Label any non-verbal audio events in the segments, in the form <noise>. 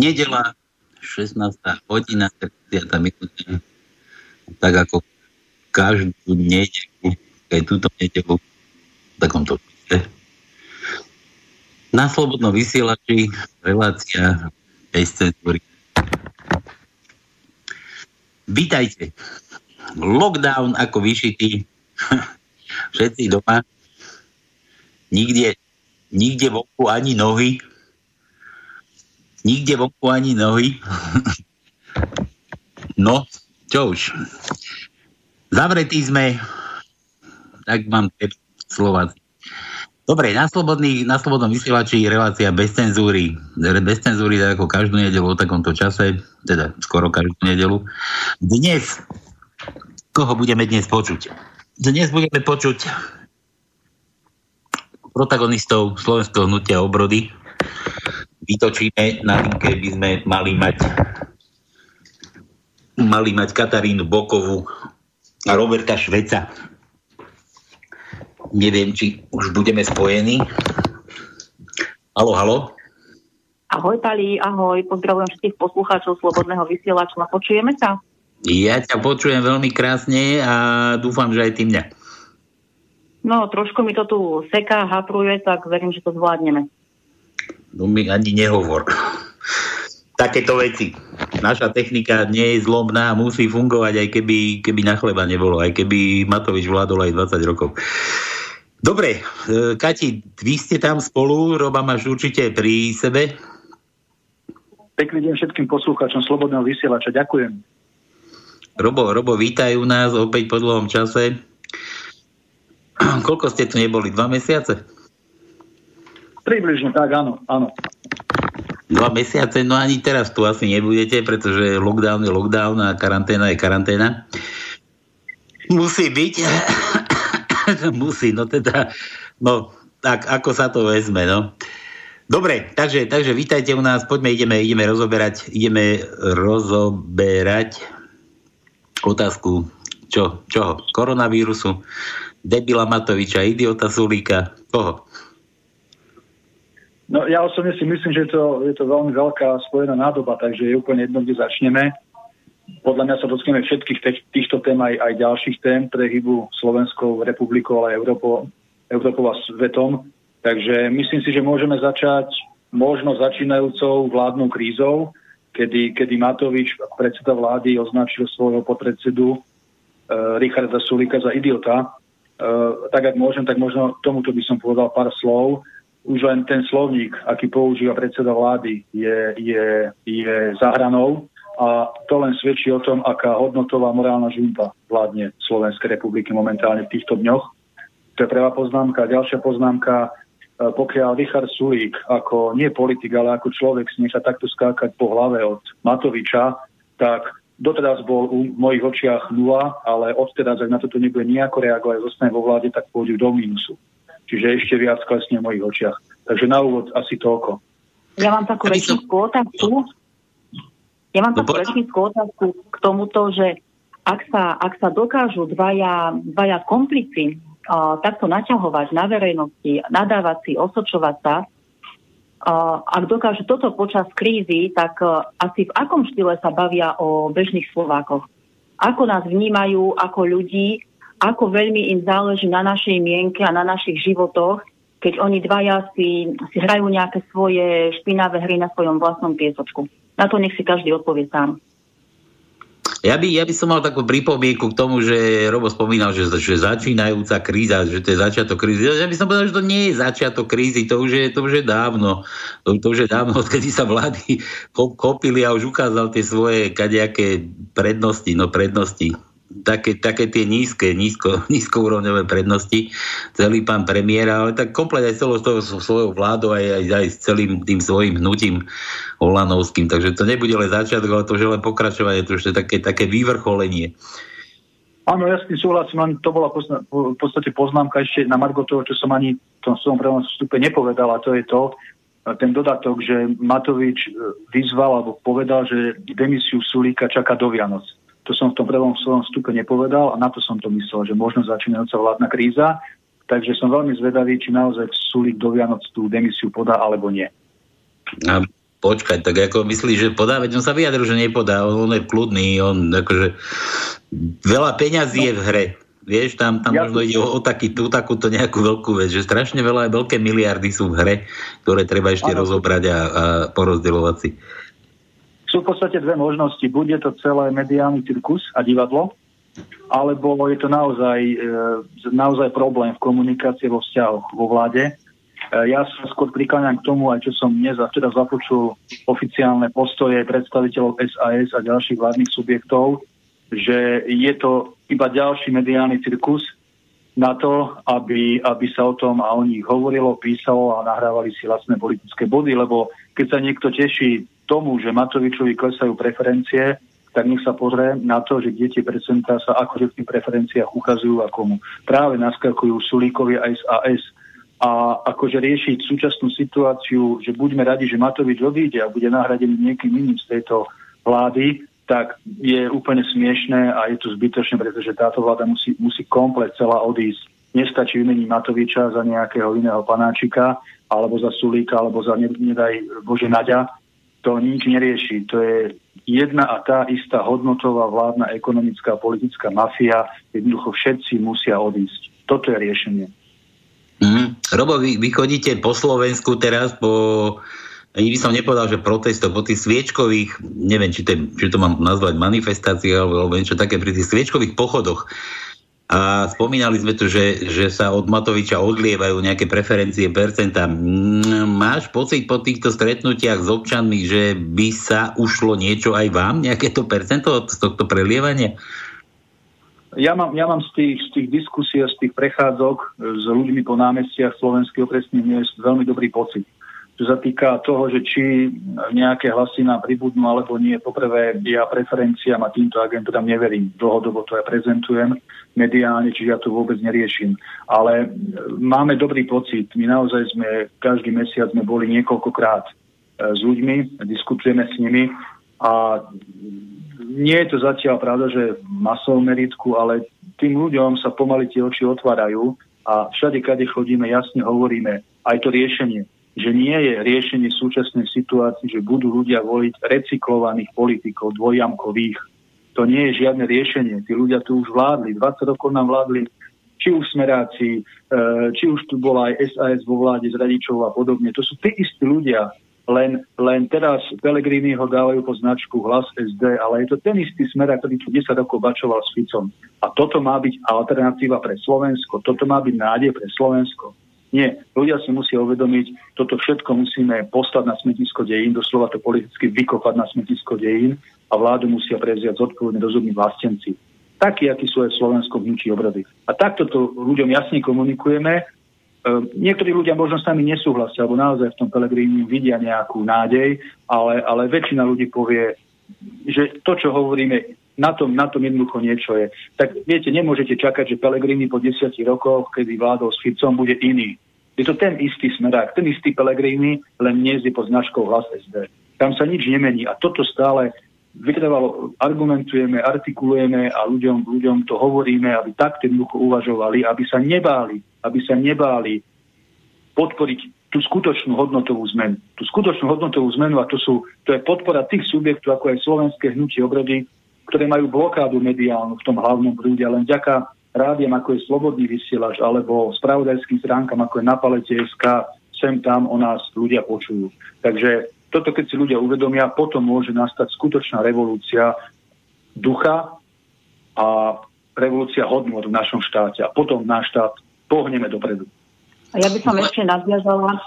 Nedela, 16. hodina, 30. minúta. Tak ako každú nedelu, aj túto nedelu, v takomto čase. Na slobodnom vysielači relácia bez cenzúry. Vítajte. Lockdown ako vyšitý. <laughs> Všetci doma. Nikde, nikde vonku ani nohy nikde vonku ani nohy. <laughs> no, čo už. Zavretí sme, tak mám Slováci. Dobre, na, slobodný, na slobodnom vysielači relácia bez cenzúry. Bez cenzúry, tak ako každú nedelu o takomto čase, teda skoro každú nedelu. Dnes, koho budeme dnes počuť? Dnes budeme počuť protagonistov slovenského hnutia obrody, vytočíme, na linke by sme mali mať mali mať Katarínu Bokovu a Roberta Šveca. Neviem, či už budeme spojení. Halo, halo. Ahoj, Pali, ahoj. Pozdravujem všetkých poslucháčov Slobodného vysielača. Počujeme sa? Ja ťa počujem veľmi krásne a dúfam, že aj ty mňa. No, trošku mi to tu seká, hapruje, tak verím, že to zvládneme. No mi ani nehovor. Takéto veci. Naša technika nie je zlomná, musí fungovať, aj keby, keby na chleba nebolo, aj keby Matovič vládol aj 20 rokov. Dobre, e, Kati, vy ste tam spolu, Roba máš určite pri sebe. Pekný deň všetkým poslúchačom Slobodného vysielača, ďakujem. Robo, Robo, vítajú nás opäť po dlhom čase. Koľko ste tu neboli? Dva mesiace? Približne tak, áno, áno. Dva mesiace, no ani teraz tu asi nebudete, pretože lockdown je lockdown a karanténa je karanténa. Musí byť. <coughs> Musí, no teda, no tak ako sa to vezme, no. Dobre, takže, takže vítajte u nás, poďme, ideme, ideme rozoberať, ideme rozoberať otázku, čo, čoho? Koronavírusu, debila Matoviča, idiota Sulíka, koho? No ja osobne si myslím, že to, je to veľmi veľká spojená nádoba, takže je úplne jedno, kde začneme. Podľa mňa sa dotkneme všetkých tých, týchto tém aj, aj ďalších tém pre hybu Slovenskou republikou, ale aj Európou, Európou a svetom. Takže myslím si, že môžeme začať možno začínajúcou vládnou krízou, kedy, kedy Matovič, predseda vlády, označil svojho podpredsedu e, Richarda Sulika za idiota. E, tak ak môžem, tak možno tomuto by som povedal pár slov už len ten slovník, aký používa predseda vlády, je, je, je zahranou a to len svedčí o tom, aká hodnotová morálna žumpa vládne Slovenskej republiky momentálne v týchto dňoch. To je prvá poznámka. Ďalšia poznámka, e, pokiaľ Richard Sulík ako nie politik, ale ako človek si takto skákať po hlave od Matoviča, tak doteraz bol u mojich očiach nula, ale odteraz, ak na toto nebude nejako reagovať, zostane vo vláde, tak pôjde do mínusu čiže ešte viac klesne v mojich očiach. Takže na úvod asi toľko. Ja mám takú rečnickú otázku. Ja mám takú rečnickú otázku k tomuto, že ak sa, ak sa dokážu dvaja, dvaja komplici uh, takto naťahovať na verejnosti, nadávať si, osočovať sa, uh, ak dokážu toto počas krízy, tak uh, asi v akom štýle sa bavia o bežných Slovákoch? Ako nás vnímajú ako ľudí, ako veľmi im záleží na našej mienke a na našich životoch, keď oni dvaja si, si hrajú nejaké svoje špinavé hry na svojom vlastnom piesočku. Na to nech si každý odpovie sám. Ja by, ja by som mal takú pripomienku k tomu, že Robo spomínal, že, že začínajúca kríza, že to je začiatok krízy. Ja by som povedal, že to nie je začiatok krízy, to už je, to už je dávno. To, to už je dávno, <laughs> odkedy sa vlády kopili a už ukázal tie svoje kadejaké prednosti, no prednosti také, také tie nízke, nízko, <laughs> nízkoúrovňové prednosti, celý pán premiér, ale tak komplet aj celou svojou vládou, aj, aj, aj s celým tým svojim hnutím Olanovským. Takže to nebude len začiatok, ale to už je len pokračovanie, to už je také, také vyvrcholenie. Áno, ja s tým súhlasím, len to bola v podstate poznámka ešte na Margo toho, čo som ani v tom svojom prvom vstupe nepovedal, a to je to, ten dodatok, že Matovič e, vyzval alebo povedal, že demisiu Sulíka čaká do Vianoc. To som v tom prvom svojom vstupe nepovedal a na to som to myslel, že možno začínajúca vládna kríza. Takže som veľmi zvedavý, či naozaj Sulík do Vianoc tú demisiu podá alebo nie. A počkať, tak ako myslí, že podá, veď on sa vyjadril, že nepodá, on, on je kľudný, on akože veľa peňazí je v hre. Vieš, tam, tam ja možno ide o, o taký, tú, takúto nejakú veľkú vec, že strašne veľa, veľké miliardy sú v hre, ktoré treba ešte ano. rozobrať a, a porozdeľovať si. Sú v podstate dve možnosti. Bude to celé mediálny cirkus a divadlo, alebo je to naozaj, e, naozaj problém v komunikácii vo vzťahoch vo vláde. E, ja sa skôr prikláňam k tomu, aj čo som dnes a včera započul oficiálne postoje predstaviteľov SAS a ďalších vládnych subjektov, že je to iba ďalší mediálny cirkus na to, aby, aby sa o tom a o nich hovorilo, písalo a nahrávali si vlastné politické body, lebo keď sa niekto teší tomu, že Matovičovi klesajú preferencie, tak nech sa pozrie na to, že kde tie percentá sa akože v tých preferenciách ukazujú a komu. Práve naskakujú Sulíkovi aj z AS. A akože riešiť súčasnú situáciu, že buďme radi, že Matovič odíde a bude nahradený niekým iným z tejto vlády, tak je úplne smiešné a je to zbytočné, pretože táto vláda musí, musí komplet celá odísť. Nestačí vymeniť Matoviča za nejakého iného panáčika, alebo za Sulíka, alebo za nedaj Bože Naďa. To nič nerieši. To je jedna a tá istá hodnotová vládna ekonomická politická mafia, jednoducho všetci musia odísť. Toto je riešenie. Mm. Robo, vy, vy chodíte po Slovensku teraz po ani by som nepovedal, že protestov po tých sviečkových, neviem, či to, či to mám nazvať manifestácií alebo, alebo niečo také, pri tých sviečkových pochodoch a spomínali sme tu, že, že sa od Matoviča odlievajú nejaké preferencie percenta. Mm, máš pocit po týchto stretnutiach s občanmi, že by sa ušlo niečo aj vám, nejaké to percento z tohto prelievania? Ja mám, ja mám z, tých, z tých diskusí a z tých prechádzok s ľuďmi po námestiach slovenských okresných miest veľmi dobrý pocit čo sa týka toho, že či nejaké hlasy nám pribudnú alebo nie. Poprvé, ja preferenciám a týmto agentúram neverím. Dlhodobo to aj prezentujem mediálne, čiže ja to vôbec neriešim. Ale máme dobrý pocit. My naozaj sme, každý mesiac sme boli niekoľkokrát e, s ľuďmi, diskutujeme s nimi a nie je to zatiaľ pravda, že masovom meritku, ale tým ľuďom sa pomaly tie oči otvárajú a všade, kade chodíme, jasne hovoríme aj to riešenie že nie je riešenie súčasnej situácii, že budú ľudia voliť recyklovaných politikov, dvojjamkových. To nie je žiadne riešenie. Tí ľudia tu už vládli, 20 rokov nám vládli či už smeráci, e, či už tu bola aj SAS vo vláde z Radičov a podobne. To sú tí istí ľudia, len, len teraz Pelegrini ho dávajú po značku hlas SD, ale je to ten istý smer, ktorý tu 10 rokov bačoval s Ficom. A toto má byť alternatíva pre Slovensko, toto má byť nádej pre Slovensko. Nie, ľudia si musia uvedomiť, toto všetko musíme poslať na smetisko dejín, doslova to politicky vykopať na smetisko dejín a vládu musia prevziať zodpovedne rozumní vlastenci. Takí, akí sú aj v hnutí obrady. A takto to ľuďom jasne komunikujeme. E, niektorí ľudia možno s nami nesúhlasia, alebo naozaj v tom Pelegrini vidia nejakú nádej, ale, ale väčšina ľudí povie, že to, čo hovoríme, na tom, na tom jednoducho niečo je. Tak viete, nemôžete čakať, že Pelegrini po desiatich rokoch, kedy vládol s Ficom, bude iný. Je to ten istý smerák, ten istý Pelegrini, len dnes je pod značkou hlas SD. Tam sa nič nemení a toto stále vytrvalo argumentujeme, artikulujeme a ľuďom, ľuďom to hovoríme, aby tak jednoducho uvažovali, aby sa nebáli, aby sa nebáli podporiť tú skutočnú hodnotovú zmenu. Tú skutočnú hodnotovú zmenu a to, sú, to je podpora tých subjektov, ako aj slovenské hnutie obrody, ktoré majú blokádu mediálnu v tom hlavnom prúde, len vďaka rádiem, ako je Slobodný vysielač, alebo spravodajským stránkam, ako je na palete SK, sem tam o nás ľudia počujú. Takže toto, keď si ľudia uvedomia, potom môže nastať skutočná revolúcia ducha a revolúcia hodnot v našom štáte. A potom náš štát pohneme dopredu. A ja by som ešte nadviazala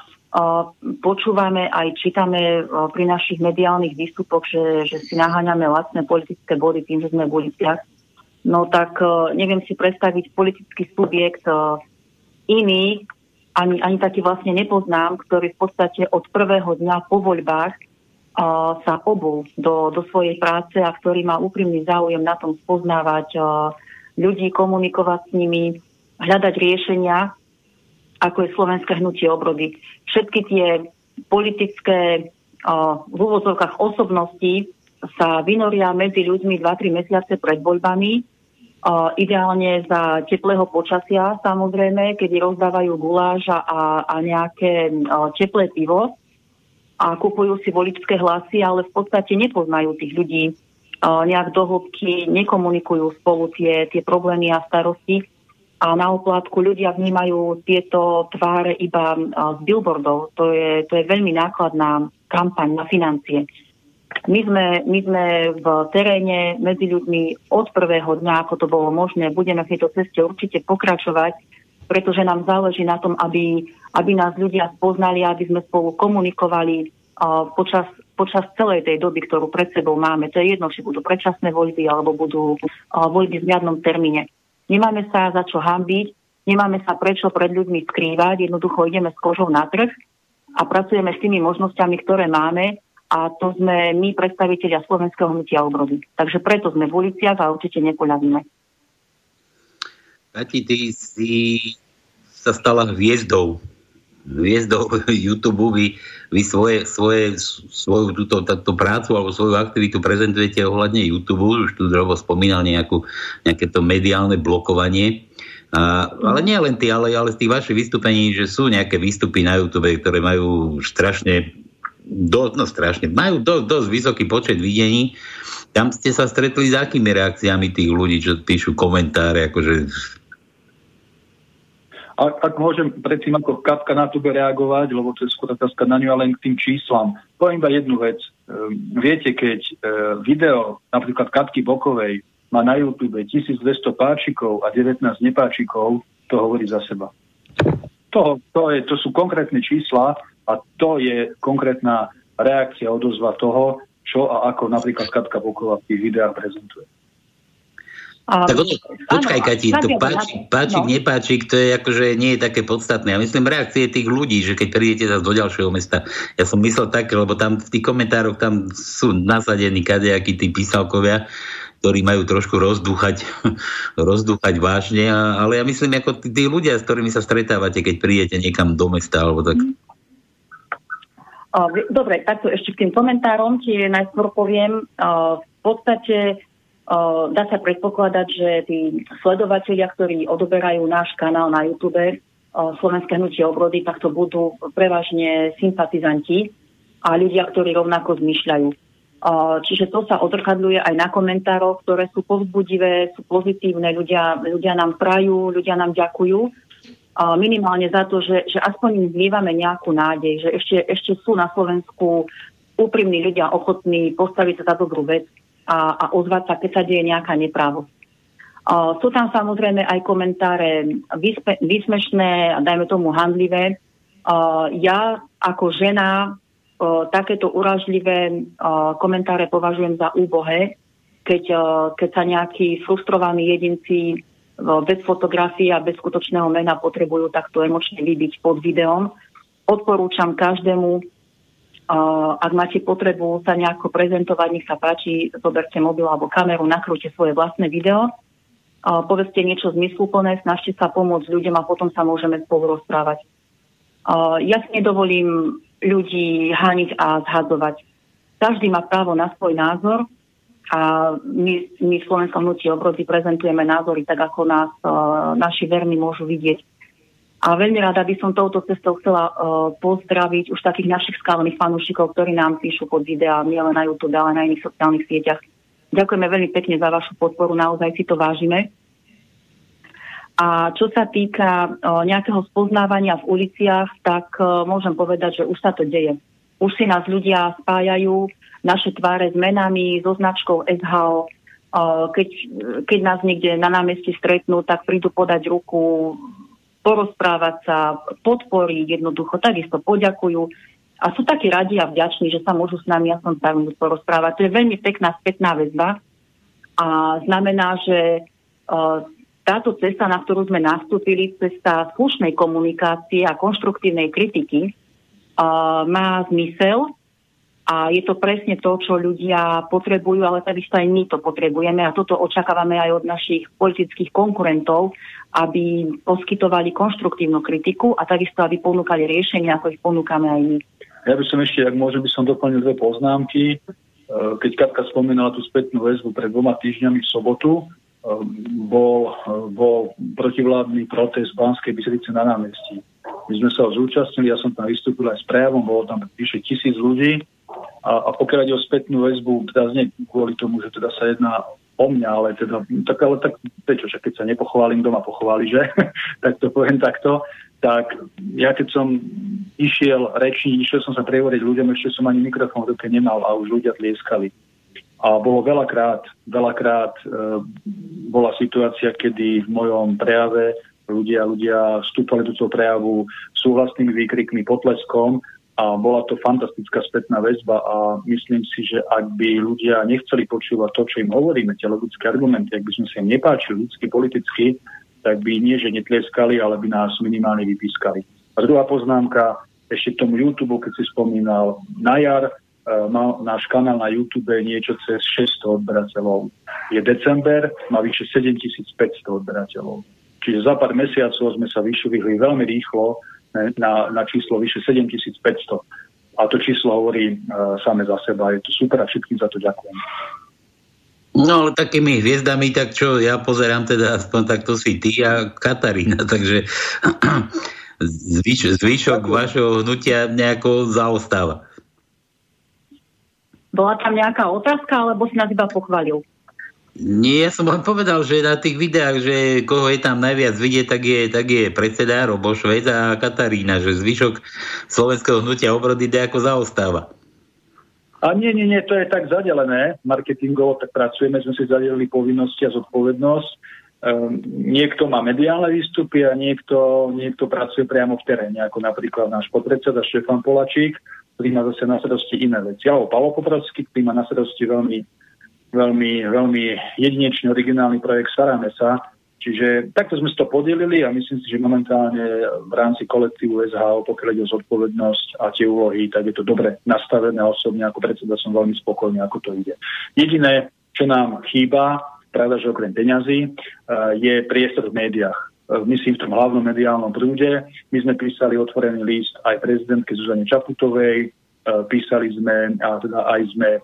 počúvame aj čítame pri našich mediálnych výstupoch, že, že si naháňame vlastné politické body tým, že sme v uliciach. No tak neviem si predstaviť politický subjekt iný, ani, ani taký vlastne nepoznám, ktorý v podstate od prvého dňa po voľbách sa obul do, do svojej práce a ktorý má úprimný záujem na tom spoznávať ľudí, komunikovať s nimi, hľadať riešenia ako je slovenské hnutie obrody. Všetky tie politické v úvozovkách osobností sa vynoria medzi ľuďmi 2-3 mesiace pred voľbami, ideálne za teplého počasia samozrejme, kedy rozdávajú guláž a, a nejaké teplé pivo. a kupujú si voličské hlasy, ale v podstate nepoznajú tých ľudí nejak do hĺbky, nekomunikujú spolu tie, tie problémy a starosti a na oplátku ľudia vnímajú tieto tváre iba z billboardov. To je, to je veľmi nákladná kampaň na financie. My sme, my sme v teréne medzi ľuďmi od prvého dňa, ako to bolo možné, budeme v tejto ceste určite pokračovať, pretože nám záleží na tom, aby, aby nás ľudia spoznali, aby sme spolu komunikovali počas, počas celej tej doby, ktorú pred sebou máme. To je jedno, či budú predčasné voľby alebo budú uh, voľby v žiadnom termíne. Nemáme sa za čo hambiť, nemáme sa prečo pred ľuďmi skrývať, jednoducho ideme s kožou na trh a pracujeme s tými možnosťami, ktoré máme a to sme my, predstaviteľia Slovenského hnutia obrody. Takže preto sme v uliciach a určite nepoľavíme. Kati, ty si sa stala hviezdou. Hviezdou <laughs> YouTube. Vy, vy svoje, svoje, svoju túto, túto prácu alebo svoju aktivitu prezentujete ohľadne YouTube. Už tu Drobo spomínal nejakú, nejaké to mediálne blokovanie. A, ale nie len ty, ale, ale z tých vašich vystúpení, že sú nejaké výstupy na YouTube, ktoré majú strašne dosť, no strašne, majú dosť, dosť vysoký počet videní. Tam ste sa stretli s akými reakciami tých ľudí, čo píšu komentáre, akože... Ak, ak môžem predtým ako Katka na tube reagovať, lebo to je skôr otázka na ňu, ale len k tým číslam. Poviem iba jednu vec. Ehm, viete, keď e, video napríklad Katky Bokovej má na YouTube 1200 páčikov a 19 nepáčikov, to hovorí za seba. To, to, je, to sú konkrétne čísla a to je konkrétna reakcia, odozva toho, čo a ako napríklad Katka Boková v tých videách prezentuje. Tak ono, počkaj, áno, Kati, to páči, páči no. nepáči, to je akože nie je také podstatné. Ja myslím reakcie tých ľudí, že keď prídete zase do ďalšieho mesta, ja som myslel také, lebo tam v tých komentároch tam sú nasadení kadejakí tí písalkovia, ktorí majú trošku rozdúchať, <laughs> rozdúchať vážne, ale ja myslím, ako tí, tí ľudia, s ktorými sa stretávate, keď prídete niekam do mesta, alebo tak. Mm. Dobre, takto ešte k tým komentárom tie najskôr poviem. V podstate dá sa predpokladať, že tí sledovatelia, ktorí odoberajú náš kanál na YouTube, Slovenské hnutie obrody, tak to budú prevažne sympatizanti a ľudia, ktorí rovnako zmyšľajú. Čiže to sa odrkadľuje aj na komentároch, ktoré sú povzbudivé, sú pozitívne, ľudia, ľudia nám prajú, ľudia nám ďakujú minimálne za to, že, že aspoň zlievame nejakú nádej, že ešte, ešte sú na Slovensku úprimní ľudia ochotní postaviť sa za dobrú vec a, a ozvať sa, keď sa deje nejaká neprávosť. Uh, sú tam samozrejme aj komentáre vyspe, vysmešné dajme tomu handlivé. Uh, ja ako žena uh, takéto uražlivé uh, komentáre považujem za úbohé, keď, uh, keď sa nejakí frustrovaní jedinci bez fotografie a bez skutočného mena potrebujú takto emočne vybiť pod videom. Odporúčam každému, ak máte potrebu sa nejako prezentovať, nech sa páči, zoberte mobil alebo kameru, nakrúte svoje vlastné video, povedzte niečo zmysluplné, snažte sa pomôcť ľuďom a potom sa môžeme spolu rozprávať. Ja si nedovolím ľudí haniť a zhadzovať. Každý má právo na svoj názor a my, my v Slovenskom hnutí obrody prezentujeme názory tak, ako nás naši verní môžu vidieť. A veľmi rada by som touto cestou chcela uh, pozdraviť už takých našich skalných fanúšikov, ktorí nám píšu pod videá, nielen na YouTube, ale na iných sociálnych sieťach. Ďakujeme veľmi pekne za vašu podporu, naozaj si to vážime. A čo sa týka uh, nejakého spoznávania v uliciach, tak uh, môžem povedať, že už sa to deje. Už si nás ľudia spájajú, naše tváre s menami, so značkou SHO. Keď, keď nás niekde na námestí stretnú, tak prídu podať ruku, porozprávať sa, podporiť jednoducho, takisto poďakujú. A sú takí radi a vďační, že sa môžu s nami aspoň tak porozprávať. To je veľmi pekná spätná väzba a znamená, že táto cesta, na ktorú sme nastúpili, cesta slušnej komunikácie a konštruktívnej kritiky, má zmysel a je to presne to, čo ľudia potrebujú, ale takisto aj my to potrebujeme a toto očakávame aj od našich politických konkurentov, aby poskytovali konštruktívnu kritiku a takisto, aby ponúkali riešenia, ako ich ponúkame aj my. Ja by som ešte, ak môžem, by som doplnil dve poznámky. E, keď Katka spomínala tú spätnú väzbu pred dvoma týždňami v sobotu, e, bol, bol protivládny protest Banskej Bystrici na námestí. My sme sa ho zúčastnili, ja som tam vystúpil aj s prejavom, bolo tam vyše tisíc ľudí a, a pokiaľ ide o spätnú väzbu, teda nie kvôli tomu, že teda sa jedná o mňa, ale teda, tak ale tak, prečo, že keď sa nepochválim, doma pochváli, že? <laughs> tak to poviem takto. Tak ja keď som išiel rečiť, išiel som sa prehovoriť ľuďom, ešte som ani mikrofón v ruke nemal a už ľudia tlieskali. A bolo veľakrát, veľakrát e, bola situácia, kedy v mojom prejave ľudia, ľudia vstúpali do toho prejavu súhlasnými výkrikmi, potleskom a bola to fantastická spätná väzba a myslím si, že ak by ľudia nechceli počúvať to, čo im hovoríme, tie logické argumenty, ak by sme sa im nepáčili ľudsky, politicky, tak by nie, že netlieskali, ale by nás minimálne vypískali. A druhá poznámka, ešte tomu YouTube, keď si spomínal, na jar má náš kanál na YouTube niečo cez 600 odberateľov. Je december, má vyše 7500 odberateľov. Čiže za pár mesiacov sme sa vyšvihli veľmi rýchlo na, na číslo vyše 7500. A to číslo hovorí uh, same za seba. Je to super a všetkým za to ďakujem. No ale takými hviezdami, tak čo ja pozerám teda aspoň takto si ty a Katarína, <laughs> takže <clears throat> zvyš, zvyšok vašho hnutia nejako zaostáva. Bola tam nejaká otázka, alebo si nás iba pochválil? Nie, ja som len povedal, že na tých videách, že koho je tam najviac vidieť, tak je, tak je predseda Robo Švec a Katarína, že zvyšok slovenského hnutia obrody ako zaostáva. A nie, nie, nie, to je tak zadelené. Marketingovo tak pracujeme, sme si zadelili povinnosti a zodpovednosť. Um, niekto má mediálne výstupy a niekto, niekto pracuje priamo v teréne, ako napríklad náš podpredseda Štefan Polačík, ktorý má zase na starosti iné veci. Alebo Palo Popravský, ktorý má na starosti veľmi, veľmi, veľmi jedinečný, originálny projekt Staráme sa. Čiže takto sme si to podelili a myslím si, že momentálne v rámci kolektívu SHO, pokiaľ ide o zodpovednosť a tie úlohy, tak je to dobre nastavené osobne. Ako predseda som veľmi spokojný, ako to ide. Jediné, čo nám chýba, pravda, že okrem peňazí, eh, je priestor v médiách myslím v tom hlavnom mediálnom prúde. My sme písali otvorený list aj prezidentke Zuzane Čaputovej, e, písali sme a teda aj sme e,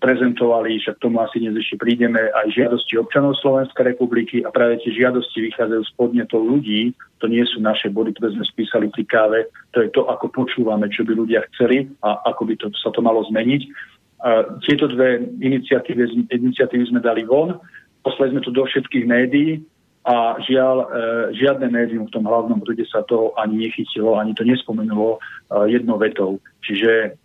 prezentovali, však tomu asi dnes ešte prídeme, aj žiadosti občanov Slovenskej republiky a práve tie žiadosti vychádzajú z podnetov ľudí, to nie sú naše body, ktoré sme spísali pri káve, to je to, ako počúvame, čo by ľudia chceli a ako by to, sa to malo zmeniť. A tieto dve iniciatívy, iniciatívy sme dali von, poslali sme to do všetkých médií, a žiaľ, e, žiadne médium v tom hlavnom prúde sa to ani nechytilo, ani to nespomenulo e, jednou vetou. Čiže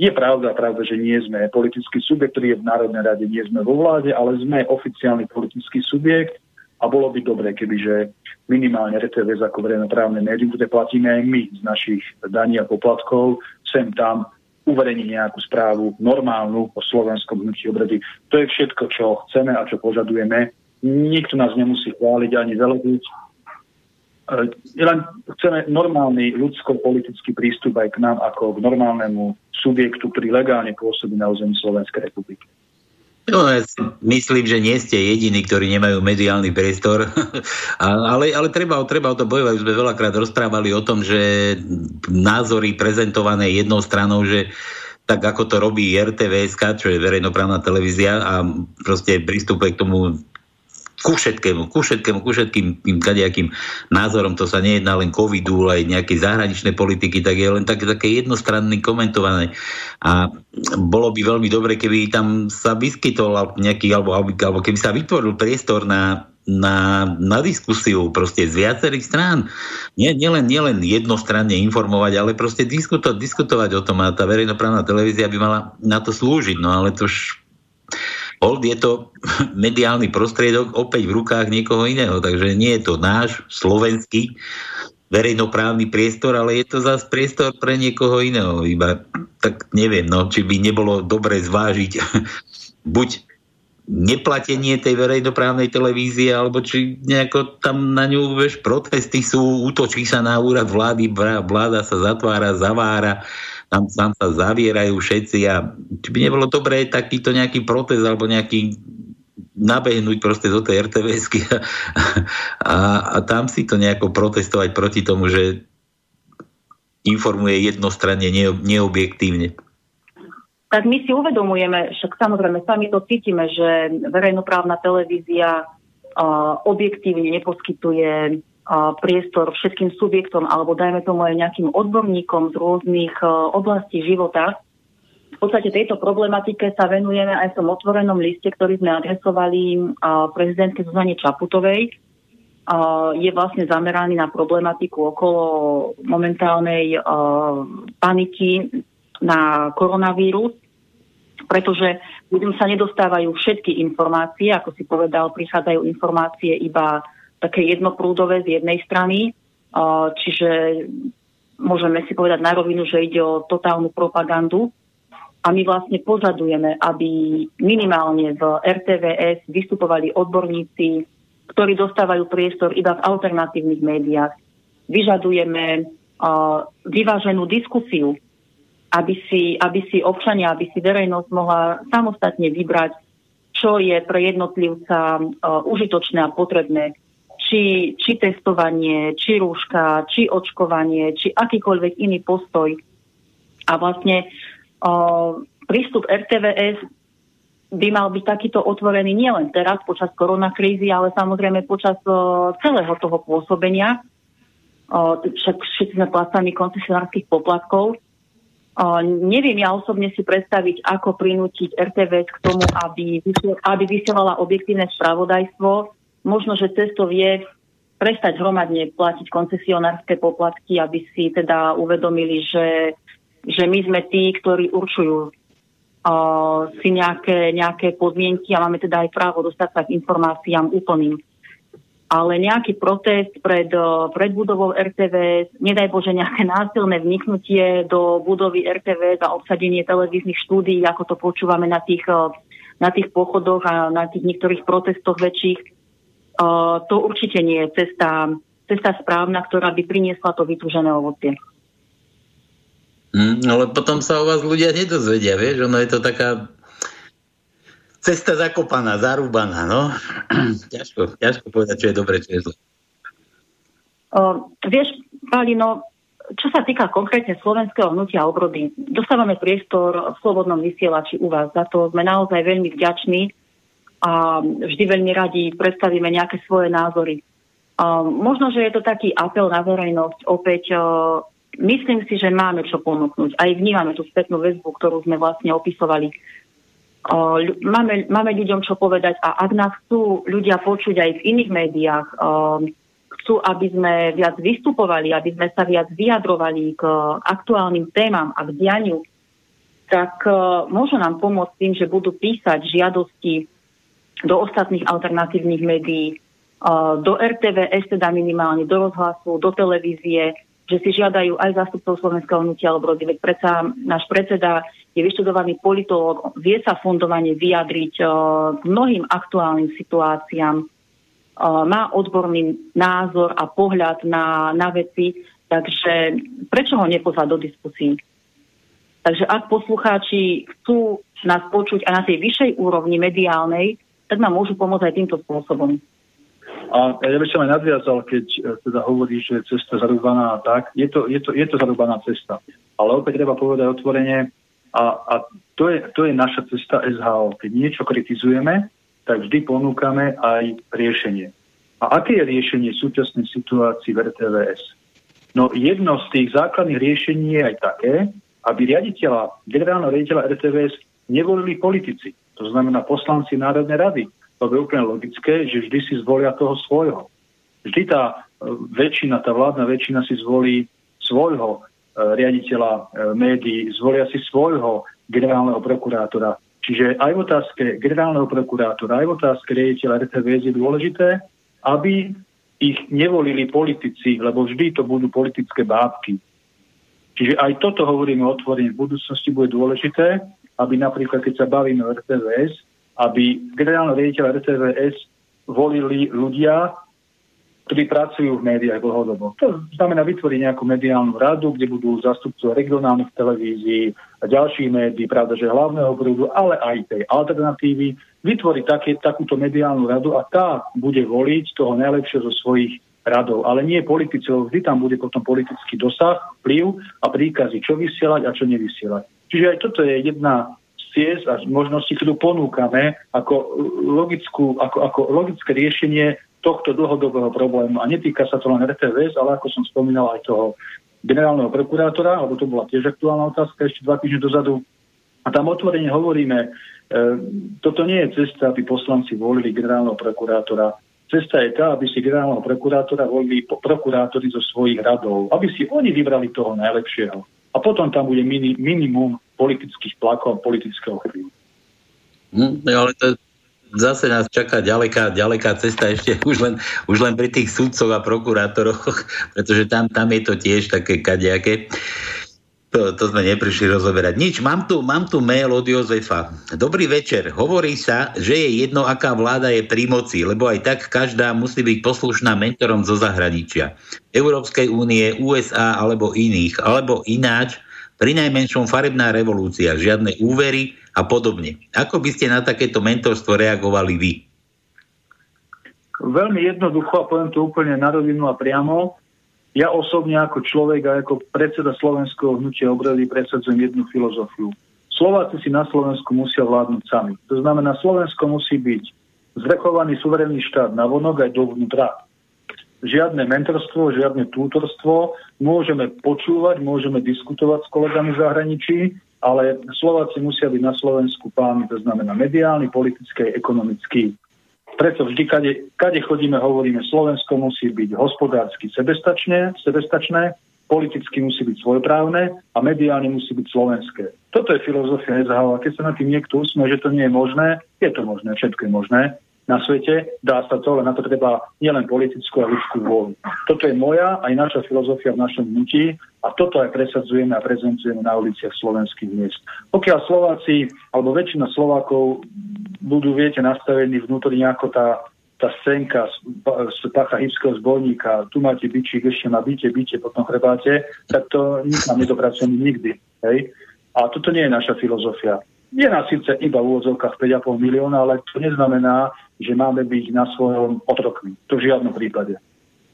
je pravda, pravda, že nie sme politický subjekt, ktorý je v Národnej rade, nie sme vo vláde, ale sme oficiálny politický subjekt a bolo by dobre, kebyže minimálne RTVS ako verejnoprávne médium, ktoré platíme aj my z našich daní a poplatkov, sem tam uverejniť nejakú správu normálnu o slovenskom hnutí obrady. To je všetko, čo chceme a čo požadujeme Nikto nás nemusí chváliť ani velebiť. E, len chceme normálny ľudsko-politický prístup aj k nám ako k normálnemu subjektu, ktorý legálne pôsobí na území Slovenskej republiky. No, ja myslím, že nie ste jediní, ktorí nemajú mediálny priestor, <laughs> ale, ale treba, treba o to bojovať. Už sme veľakrát rozprávali o tom, že názory prezentované jednou stranou, že tak ako to robí RTVS, čo je verejnoprávna televízia a proste prístupuje k tomu ku všetkému, ku všetkému, ku všetkým tým kadejakým názorom, to sa nejedná len covidu, ale aj nejakej zahraničnej politiky, tak je len také, také jednostranné komentované. A bolo by veľmi dobre, keby tam sa vyskytol nejaký, alebo, alebo keby sa vytvoril priestor na, na, na diskusiu proste z viacerých strán. Nie, nielen, nielen jednostranne informovať, ale proste diskutovať, diskutovať o tom a tá verejnoprávna televízia by mala na to slúžiť. No ale to už Hold je to <laughs> mediálny prostriedok opäť v rukách niekoho iného, takže nie je to náš slovenský verejnoprávny priestor, ale je to zase priestor pre niekoho iného. Iba tak neviem, no, či by nebolo dobre zvážiť <laughs> buď neplatenie tej verejnoprávnej televízie, alebo či nejako tam na ňu vieš, protesty sú, útočí sa na úrad vlády, vláda sa zatvára, zavára, tam, tam sa zavierajú všetci a či by nebolo dobré takýto nejaký protest alebo nejaký nabehnúť proste do tej rtvs a, a, a tam si to nejako protestovať proti tomu, že informuje jednostranne, ne, neobjektívne. Tak my si uvedomujeme, však samozrejme sami to cítime, že verejnoprávna televízia uh, objektívne neposkytuje priestor všetkým subjektom alebo dajme tomu aj nejakým odborníkom z rôznych oblastí života. V podstate tejto problematike sa venujeme aj v tom otvorenom liste, ktorý sme adresovali prezidentke Zuzane Čaputovej. Je vlastne zameraný na problematiku okolo momentálnej paniky na koronavírus, pretože ľuďom sa nedostávajú všetky informácie, ako si povedal, prichádzajú informácie iba také jednoprúdové z jednej strany, čiže môžeme si povedať na rovinu, že ide o totálnu propagandu. A my vlastne požadujeme, aby minimálne v RTVS vystupovali odborníci, ktorí dostávajú priestor iba v alternatívnych médiách. Vyžadujeme vyváženú diskusiu, aby si, aby si občania, aby si verejnosť mohla samostatne vybrať, čo je pre jednotlivca užitočné a potrebné či, či testovanie, či rúška, či očkovanie, či akýkoľvek iný postoj. A vlastne o, prístup RTVS by mal byť takýto otvorený nielen teraz počas koronakrízy, ale samozrejme počas o, celého toho pôsobenia. O, však všetci sme placami koncesionárskych poplatkov. O, neviem ja osobne si predstaviť, ako prinútiť RTVS k tomu, aby, aby vysielala objektívne spravodajstvo, možno, že cesto vie prestať hromadne platiť koncesionárske poplatky, aby si teda uvedomili, že, že my sme tí, ktorí určujú uh, si nejaké, nejaké podmienky a máme teda aj právo dostať sa k informáciám úplným. Ale nejaký protest pred, pred budovou RTVS, nedaj Bože nejaké násilné vniknutie do budovy RTVS a obsadenie televíznych štúdií, ako to počúvame na tých, na tých pochodoch a na tých niektorých protestoch väčších, to určite nie je cesta, cesta správna, ktorá by priniesla to vytúžené ovocie. Mm, ale potom sa o vás ľudia nedozvedia, vieš, ono je to taká cesta zakopaná, zarúbaná, no. <clears throat> ťažko, ťažko povedať, čo je dobre, čo je zle. Uh, vieš, Palino, čo sa týka konkrétne slovenského hnutia obrody, dostávame priestor v slobodnom vysielači u vás. Za to sme naozaj veľmi vďační a vždy veľmi radi predstavíme nejaké svoje názory. Možno, že je to taký apel na verejnosť. Opäť myslím si, že máme čo ponúknuť. Aj vnímame tú spätnú väzbu, ktorú sme vlastne opisovali. Máme, máme ľuďom čo povedať a ak nás chcú ľudia počuť aj v iných médiách, chcú, aby sme viac vystupovali, aby sme sa viac vyjadrovali k aktuálnym témam a k dianiu, tak môžu nám pomôcť tým, že budú písať žiadosti do ostatných alternatívnych médií, do RTVS teda minimálne, do rozhlasu, do televízie, že si žiadajú aj zástupcov Slovenského hnutia obrody, veď predsa náš predseda je vyštudovaný politológ, vie sa fundovane vyjadriť k mnohým aktuálnym situáciám, má odborný názor a pohľad na, na veci, takže prečo ho nepozvať do diskusí? Takže ak poslucháči chcú nás počuť aj na tej vyššej úrovni mediálnej, tak nám môžu pomôcť aj týmto spôsobom. A ja by som aj nadviazal, keď e, teda hovorí, že cesta zarúbaná a tak, je to, je, to, je to zarúbaná cesta. Ale opäť treba povedať otvorene, a, a to, je, to je naša cesta SHO. Keď niečo kritizujeme, tak vždy ponúkame aj riešenie. A aké je riešenie súčasnej situácii v RTVS? No jedno z tých základných riešení je aj také, aby riaditeľa, generálneho riaditeľa RTVS nevolili politici. To znamená poslanci Národnej rady. To je úplne logické, že vždy si zvolia toho svojho. Vždy tá e, väčšina, tá vládna väčšina si zvolí svojho e, riaditeľa e, médií, zvolia si svojho generálneho prokurátora. Čiže aj v otázke generálneho prokurátora, aj v otázke riaditeľa RTVS je dôležité, aby ich nevolili politici, lebo vždy to budú politické bábky. Čiže aj toto hovoríme otvorene v budúcnosti bude dôležité, aby napríklad, keď sa bavíme o RTVS, aby generálne riaditeľa RTVS volili ľudia, ktorí pracujú v médiách dlhodobo. To znamená vytvoriť nejakú mediálnu radu, kde budú zastupcov regionálnych televízií a ďalších médií, pravda, že hlavného prúdu, ale aj tej alternatívy, vytvoriť také, takúto mediálnu radu a tá bude voliť toho najlepšieho zo svojich radov, ale nie politicov. Vždy tam bude potom politický dosah, vplyv a príkazy, čo vysielať a čo nevysielať. Čiže aj toto je jedna z ciest a možností, ktorú ponúkame ako, logickú, ako, ako logické riešenie tohto dlhodobého problému. A netýka sa to len RTVS, ale ako som spomínal aj toho generálneho prokurátora, alebo to bola tiež aktuálna otázka ešte dva týždne dozadu. A tam otvorene hovoríme, e, toto nie je cesta, aby poslanci volili generálneho prokurátora. Cesta je tá, aby si generálneho prokurátora volili prokurátori zo svojich radov, aby si oni vybrali toho najlepšieho. A potom tam bude mini, minimum politických plakov a politického vplyvu. Hm, ale to, zase nás čaká ďaleká, ďaleká cesta ešte <laughs> už len, už len pri tých sudcoch a prokurátoroch, <laughs> pretože tam, tam je to tiež také kadejaké. To, to sme neprišli rozoberať. Nič, mám tu, mám tu mail od Jozefa. Dobrý večer. Hovorí sa, že je jedno, aká vláda je pri moci, lebo aj tak každá musí byť poslušná mentorom zo zahraničia. Európskej únie, USA alebo iných. Alebo ináč, pri najmenšom farebná revolúcia, žiadne úvery, a podobne. Ako by ste na takéto mentorstvo reagovali vy? Veľmi jednoducho a poviem to úplne na rovinu a priamo. Ja osobne ako človek a ako predseda Slovenského hnutia obrody presadzujem jednu filozofiu. Slováci si na Slovensku musia vládnuť sami. To znamená, Slovensko musí byť zrechovaný suverénny štát na vonok aj dovnútra. Žiadne mentorstvo, žiadne tútorstvo. Môžeme počúvať, môžeme diskutovať s kolegami v zahraničí, ale Slováci musia byť na Slovensku páni, to znamená mediálny, politický, ekonomický. Preto vždy, kade, kade chodíme, hovoríme, Slovensko musí byť hospodársky sebestačné, sebestačné, politicky musí byť svojprávne a mediálne musí byť slovenské. Toto je filozofia SHO keď sa na tým niekto usme, že to nie je možné, je to možné, všetko je možné na svete, dá sa to, ale na to treba nielen politickú a ľudskú vôľu. Toto je moja aj naša filozofia v našom hnutí a toto aj presadzujeme a prezentujeme na uliciach slovenských miest. Pokiaľ Slováci, alebo väčšina Slovákov budú, viete, nastavení vnútorne ako tá, tá scénka z, pacha hybského zbojníka, tu máte bičík, ešte na byte, byte, potom chrebáte, tak to nikam nedopracujeme nikdy. Hej? A toto nie je naša filozofia. Je nás síce iba v úvodzovkách 5,5 milióna, ale to neznamená, že máme byť na svojom otrokmi. To v žiadnom prípade.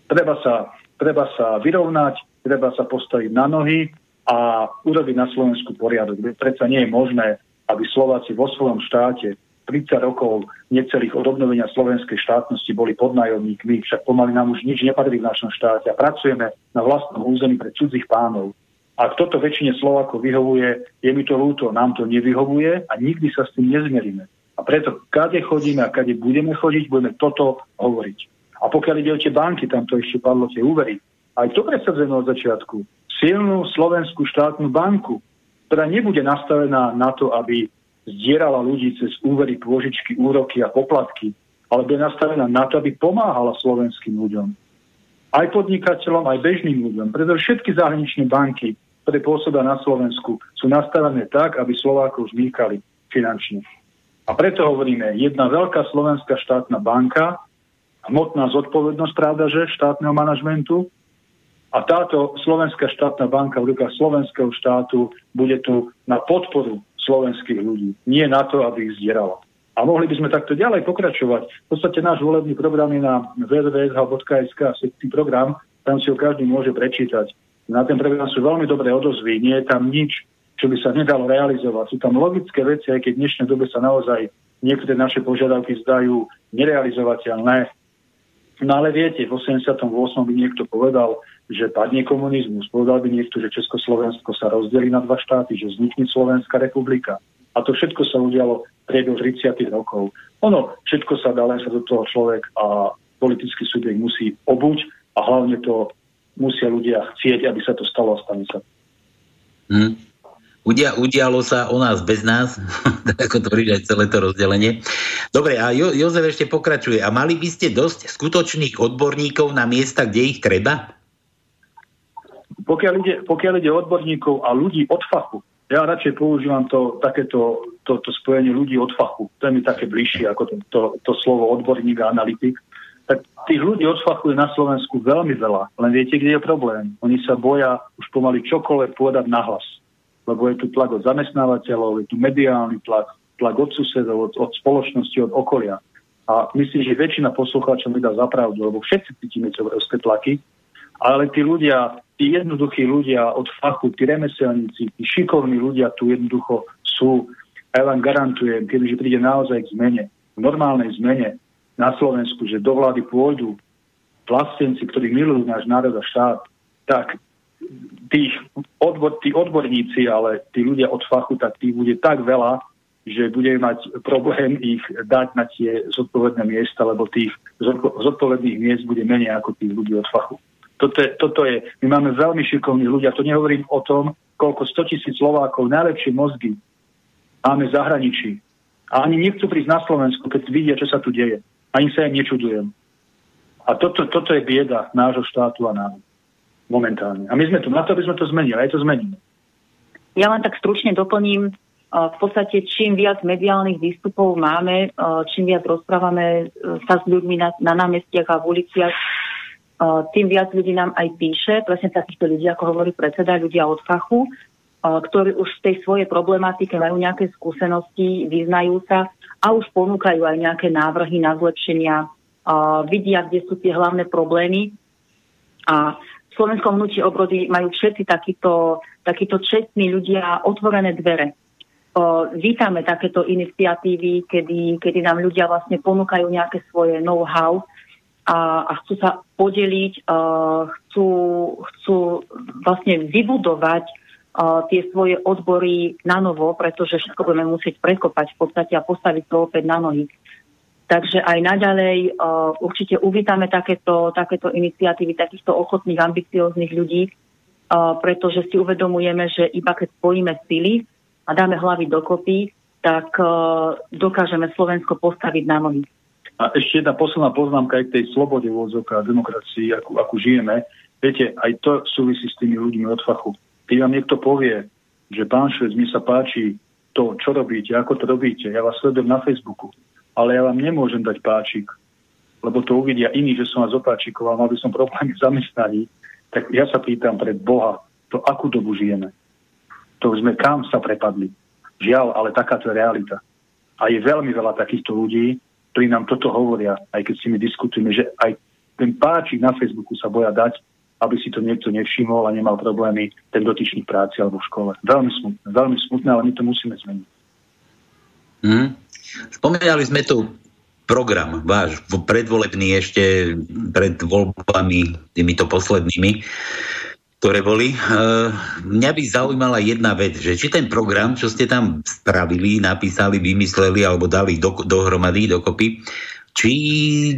Treba sa, treba sa vyrovnať, treba sa postaviť na nohy a urobiť na Slovensku poriadok. Predsa nie je možné, aby Slováci vo svojom štáte 30 rokov necelých od obnovenia slovenskej štátnosti boli podnajomníkmi, však pomaly nám už nič nepatrí v našom štáte a pracujeme na vlastnom území pre cudzích pánov. Ak toto väčšine Slovákov vyhovuje, je mi to ľúto, nám to nevyhovuje a nikdy sa s tým nezmeríme. A preto, kade chodíme a kade budeme chodiť, budeme toto hovoriť. A pokiaľ ide o tie banky, tam to ešte padlo tie úvery, aj to presadzujeme od začiatku. Silnú slovenskú štátnu banku, ktorá nebude nastavená na to, aby zdierala ľudí cez úvery, pôžičky, úroky a poplatky, ale bude nastavená na to, aby pomáhala slovenským ľuďom. Aj podnikateľom, aj bežným ľuďom. Pretože všetky zahraničné banky ktoré pôsobia na Slovensku, sú nastavené tak, aby Slovákov vznikali finančne. A preto hovoríme, jedna veľká slovenská štátna banka, hmotná zodpovednosť, pravda, že štátneho manažmentu, a táto slovenská štátna banka v rukách slovenského štátu bude tu na podporu slovenských ľudí, nie na to, aby ich zdierala. A mohli by sme takto ďalej pokračovať. V podstate náš volebný program je na www.sk, program, tam si ho každý môže prečítať. Na ten program sú veľmi dobré odozvy, nie je tam nič, čo by sa nedalo realizovať. Sú tam logické veci, aj keď v dnešnej dobe sa naozaj niektoré naše požiadavky zdajú nerealizovateľné. No ale viete, v 88. by niekto povedal, že padne komunizmus. Povedal by niekto, že Československo sa rozdelí na dva štáty, že vznikne Slovenská republika. A to všetko sa udialo priebehu 30. rokov. Ono, všetko sa dá, len sa do toho človek a politický subjekt musí obuť a hlavne to musia ľudia chcieť, aby sa to stalo a stane sa. Hmm. Udia, udialo sa o nás bez nás, <laughs> ako to aj celé to rozdelenie. Dobre, a jo, Jozef ešte pokračuje. A mali by ste dosť skutočných odborníkov na miesta, kde ich treba? Pokiaľ ide, pokiaľ ide odborníkov a ľudí od fachu, ja radšej používam to, takéto to, to spojenie ľudí od fachu. To je mi také bližšie ako to, to, to slovo odborník a analytik tak tých ľudí od fachu je na Slovensku veľmi veľa. Len viete, kde je problém? Oni sa boja už pomaly čokoľvek povedať nahlas. Lebo je tu tlak od zamestnávateľov, je tu mediálny tlak, tlak od susedov, od, od spoločnosti, od okolia. A myslím, že väčšina poslucháčov mi dá zapravdu, lebo všetci cítime tie obrovské tlaky, ale tí ľudia, tí jednoduchí ľudia od fachu, tí remeselníci, tí šikovní ľudia tu jednoducho sú. A ja vám garantujem, keďže príde naozaj k zmene, k normálnej zmene, na Slovensku, že do vlády pôjdu vlastenci, ktorí milujú náš národ a štát, tak tých odbor, tí odborníci, ale tí ľudia od fachu, tak tých bude tak veľa, že budeme mať problém ich dať na tie zodpovedné miesta, lebo tých zodpovedných miest bude menej ako tých ľudí od fachu. Toto je, toto je, my máme veľmi šikovní ľudia, to nehovorím o tom, koľko 100 tisíc Slovákov, najlepšie mozgy máme v zahraničí. A ani nechcú prísť na Slovensku, keď vidia, čo sa tu deje. Ani sa im nečudujem. A toto, toto je bieda nášho štátu a nám momentálne. A my sme tu na to, aby sme to zmenili. Aj to zmeníme. Ja len tak stručne doplním, v podstate čím viac mediálnych výstupov máme, čím viac rozprávame sa s ľuďmi na, na námestiach a v uliciach, tým viac ľudí nám aj píše, presne takýchto ľudí, ako hovorí predseda, ľudia od fachu, ktorí už v tej svojej problematike majú nejaké skúsenosti, vyznajú sa a už ponúkajú aj nejaké návrhy na zlepšenia, vidia, kde sú tie hlavné problémy. A Slovenskom hnutí obrody majú všetci takíto, takíto čestní ľudia otvorené dvere. Vítame takéto iniciatívy, kedy, kedy nám ľudia vlastne ponúkajú nejaké svoje know-how, a, a chcú sa podeliť, uh, chcú, chcú vlastne vybudovať uh, tie svoje odbory na novo, pretože všetko budeme musieť prekopať v podstate a postaviť to opäť na nohy. Takže aj naďalej uh, určite uvítame takéto, takéto iniciatívy, takýchto ochotných, ambicióznych ľudí, uh, pretože si uvedomujeme, že iba keď spojíme sily a dáme hlavy dokopy, tak uh, dokážeme Slovensko postaviť na nohy. A ešte jedna posledná poznámka aj k tej slobode vôdzovka a demokracii, akú, akú žijeme. Viete, aj to súvisí s tými ľuďmi od fachu. Keď vám niekto povie, že pán Švec, mi sa páči to, čo robíte, ako to robíte, ja vás sledujem na Facebooku, ale ja vám nemôžem dať páčik, lebo to uvidia iní, že som vás opáčikoval, mal by som problémy <laughs> zamestnaní, tak ja sa pýtam pred Boha, to akú dobu žijeme. To sme kam sa prepadli. Žiaľ, ale takáto je realita. A je veľmi veľa takýchto ľudí, ktorí nám toto hovoria, aj keď s nimi diskutujeme, že aj ten páčik na Facebooku sa boja dať, aby si to niekto nevšimol a nemal problémy ten dotyčný práci alebo v škole. Veľmi smutné, veľmi smutné, ale my to musíme zmeniť. Mm. Spomínali sme tu program váš predvolebný ešte pred voľbami, týmito poslednými ktoré boli. Uh, mňa by zaujímala jedna vec, že či ten program, čo ste tam spravili, napísali, vymysleli alebo dali do, dohromady, dokopy, či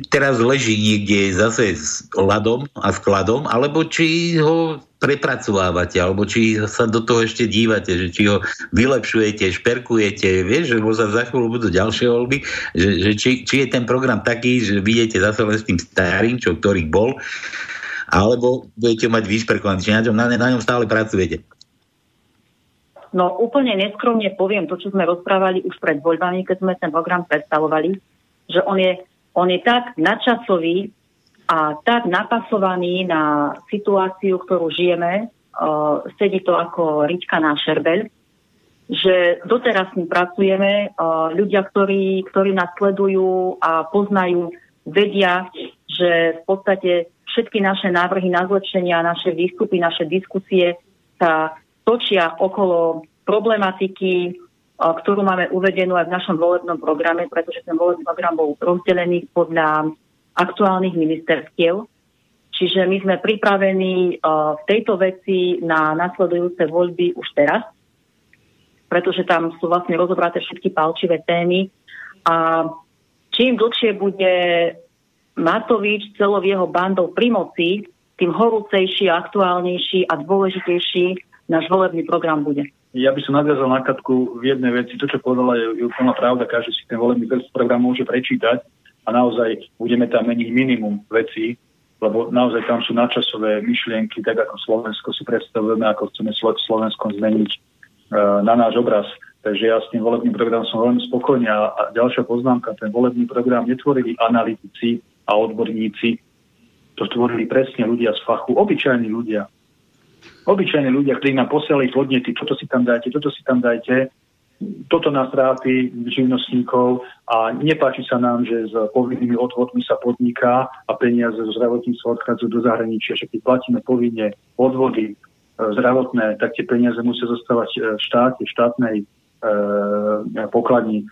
teraz leží niekde zase s ľadom a skladom, alebo či ho prepracovávate, alebo či sa do toho ešte dívate, že či ho vylepšujete, šperkujete, vieš, že možno za chvíľu budú ďalšie voľby, že, že či, či je ten program taký, že vidíte zase len s tým starým, čo ktorý bol, alebo budete mať vyšperkovaný, či na, ňom, na, na ňom stále pracujete? No úplne neskromne poviem to, čo sme rozprávali už pred voľbami, keď sme ten program predstavovali, že on je, on je tak nadčasový a tak napasovaný na situáciu, ktorú žijeme, uh, sedí to ako rička na šerbeľ, že doteraz ním pracujeme. Uh, ľudia, ktorí, ktorí nás sledujú a poznajú, vedia, že v podstate všetky naše návrhy na zlepšenia, naše výstupy, naše diskusie sa točia okolo problematiky, ktorú máme uvedenú aj v našom volebnom programe, pretože ten volebný program bol rozdelený podľa aktuálnych ministerstiev. Čiže my sme pripravení v tejto veci na nasledujúce voľby už teraz, pretože tam sú vlastne rozobraté všetky palčivé témy. A čím dlhšie bude Matovič celou jeho bandou pri moci, tým horúcejší, aktuálnejší a dôležitejší náš volebný program bude. Ja by som nadviazal na Katku v jednej veci. To, čo povedala, je, je úplná pravda. Každý si ten volebný program môže prečítať a naozaj budeme tam meniť minimum vecí, lebo naozaj tam sú nadčasové myšlienky, tak ako Slovensko si predstavujeme, ako chceme Slovensko zmeniť uh, na náš obraz. Takže ja s tým volebným programom som veľmi spokojný. A, a ďalšia poznámka, ten volebný program netvorili analytici, a odborníci. To tvorili presne ľudia z fachu, obyčajní ľudia. Obyčajní ľudia, ktorí nám posielali podnety, toto si tam dajte, toto si tam dajte, toto na stráty živnostníkov a nepáči sa nám, že s povinnými odvodmi sa podniká a peniaze zo zdravotníctva odchádzajú do zahraničia. Že keď platíme povinne odvody e, zdravotné, tak tie peniaze musia zostávať e, v štáte, v štátnej pokladní.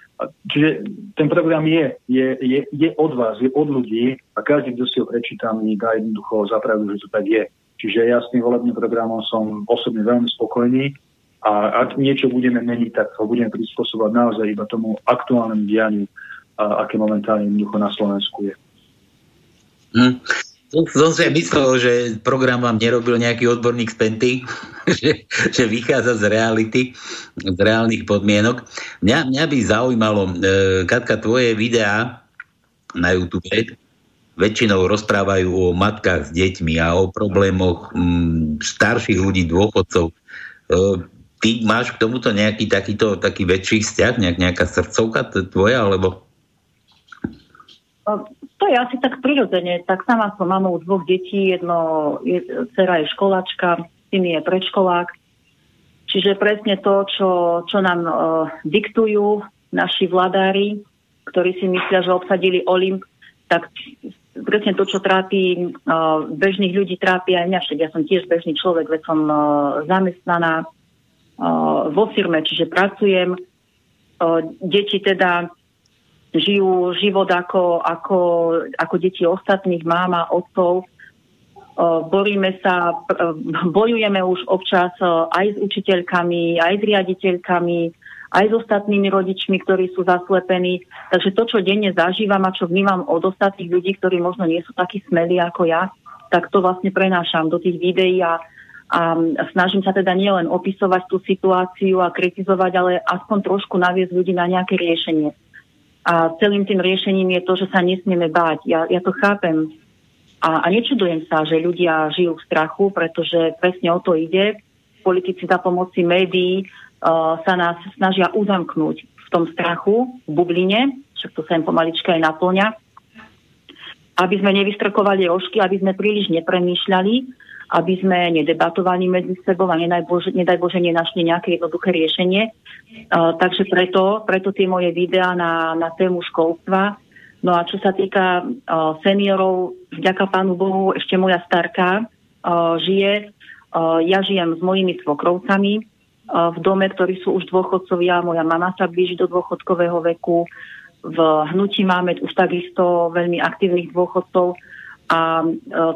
Čiže ten program je, je, je, je od vás, je od ľudí a každý, kto si ho prečíta, mi dá jednoducho zapravdu, že to tak je. Čiže ja s tým volebným programom som osobne veľmi spokojný a ak niečo budeme meniť, tak ho budeme prispôsobovať naozaj iba tomu aktuálnemu dianiu, aké momentálne jednoducho na Slovensku je. Hm. Som si myslel, že program vám nerobil nejaký odborník z Penty, <laughs> že, že vychádza z reality, z reálnych podmienok. Mňa, mňa by zaujímalo, e, Katka, tvoje videá na YouTube väčšinou rozprávajú o matkách s deťmi a o problémoch m, starších ľudí, dôchodcov. E, ty máš k tomuto nejaký takýto, taký väčší vzťah, nejak, nejaká srdcovka tvoja, alebo to je asi tak prirodzene. Tak sama som mamou dvoch detí, jedno, je, dcera je školačka, syn je predškolák. Čiže presne to, čo, čo nám uh, diktujú naši vladári, ktorí si myslia, že obsadili Olymp, tak presne to, čo trápi uh, bežných ľudí, trápi aj mňa. Však ja som tiež bežný človek, veď som uh, zamestnaná vo firme, čiže pracujem. Uh, deti teda žijú život ako, ako, ako deti ostatných, máma, otcov. Boríme sa, bojujeme už občas aj s učiteľkami, aj s riaditeľkami, aj s ostatnými rodičmi, ktorí sú zaslepení. Takže to, čo denne zažívam a čo vnímam od ostatných ľudí, ktorí možno nie sú takí smelí ako ja, tak to vlastne prenášam do tých videí a, a snažím sa teda nielen opisovať tú situáciu a kritizovať, ale aspoň trošku naviesť ľudí na nejaké riešenie. A celým tým riešením je to, že sa nesmieme báť. Ja, ja to chápem. A, a nečudujem sa, že ľudia žijú v strachu, pretože presne o to ide. Politici za pomoci médií uh, sa nás snažia uzamknúť v tom strachu, v bubline, však to sa im pomalička aj naplňa, aby sme nevystrkovali rožky, aby sme príliš nepremýšľali aby sme nedebatovali medzi sebou a nedaj Bože, nedaj nenašli nejaké jednoduché riešenie. Uh, takže preto, preto tie moje videá na, na tému školstva. No a čo sa týka uh, seniorov, vďaka Pánu Bohu, ešte moja starka uh, žije. Uh, ja žijem s mojimi svokrovcami v dome, ktorí sú už dôchodcovia. Moja mama sa blíži do dôchodkového veku. V hnutí máme už takisto veľmi aktívnych dôchodcov a e,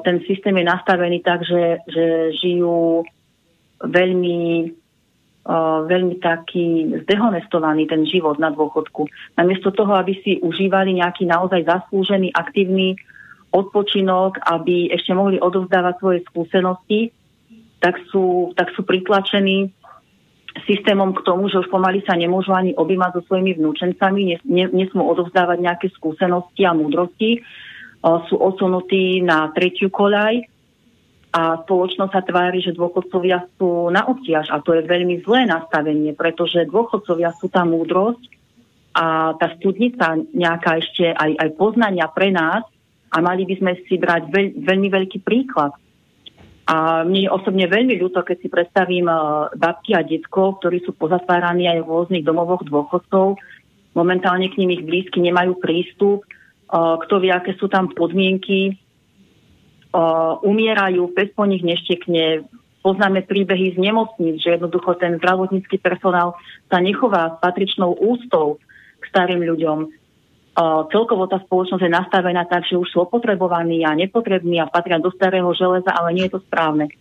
ten systém je nastavený tak, že, že žijú veľmi, e, veľmi taký zdehonestovaný ten život na dôchodku. Namiesto toho, aby si užívali nejaký naozaj zaslúžený, aktívny odpočinok, aby ešte mohli odovzdávať svoje skúsenosti, tak sú, tak sú pritlačení systémom k tomu, že už pomaly sa nemôžu ani objímať so svojimi vnúčencami, nesmú odovzdávať nejaké skúsenosti a múdrosti, sú odsunutí na tretiu koľaj a spoločnosť sa tvári, že dôchodcovia sú na obtiaž a to je veľmi zlé nastavenie, pretože dôchodcovia sú tá múdrosť a tá studnica nejaká ešte aj, aj poznania pre nás a mali by sme si brať veľ, veľmi veľký príklad. A mne je osobne veľmi ľúto, keď si predstavím uh, babky a detko, ktorí sú pozatváraní aj v rôznych domovoch dôchodcov. Momentálne k nim ich blízky nemajú prístup kto vie, aké sú tam podmienky, umierajú, pes po nich neštekne, poznáme príbehy z nemocníc, že jednoducho ten zdravotnícky personál sa nechová s patričnou ústou k starým ľuďom. Celkovo tá spoločnosť je nastavená tak, že už sú opotrebovaní a nepotrební a patria do starého železa, ale nie je to správne.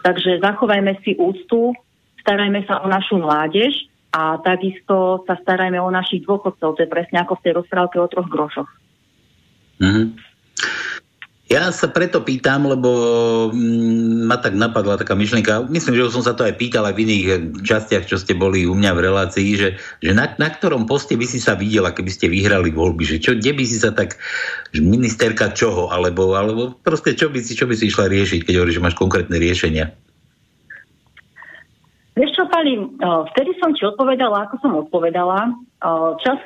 Takže zachovajme si úctu, starajme sa o našu mládež a takisto sa starajme o našich dôchodcov. To je presne ako v tej rozprávke o troch grošoch. Mm-hmm. Ja sa preto pýtam, lebo mm, ma tak napadla taká myšlienka, myslím, že už som sa to aj pýtal aj v iných častiach, čo ste boli u mňa v relácii, že, že na, na ktorom poste by si sa videla, keby ste vyhrali voľby, že čo, kde by si sa tak, že ministerka čoho, alebo, alebo proste čo by, si, čo by si išla riešiť, keď hovoríš, že máš konkrétne riešenia. Vieš čo, Pali, vtedy som ti odpovedala, ako som odpovedala. Čas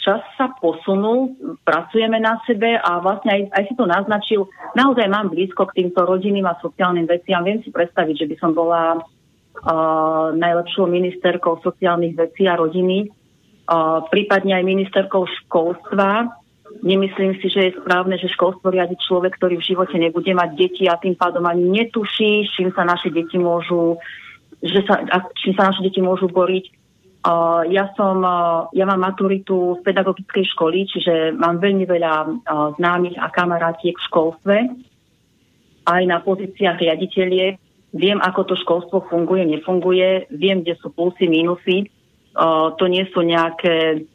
čas sa posunul, pracujeme na sebe a vlastne aj, aj si to naznačil. Naozaj mám blízko k týmto rodinným a sociálnym veciam. Viem si predstaviť, že by som bola uh, najlepšou ministerkou sociálnych vecí a rodiny, uh, prípadne aj ministerkou školstva. Nemyslím si, že je správne, že školstvo riadi človek, ktorý v živote nebude mať deti a tým pádom ani netuší, čím sa naše deti môžu, že sa, čím sa naše deti môžu boriť ja som, ja mám maturitu z pedagogickej školy, čiže mám veľmi veľa známych a kamarátiek v školstve, aj na pozíciách riaditeľie. Viem, ako to školstvo funguje, nefunguje, viem, kde sú plusy, minusy. To nie sú nejaké,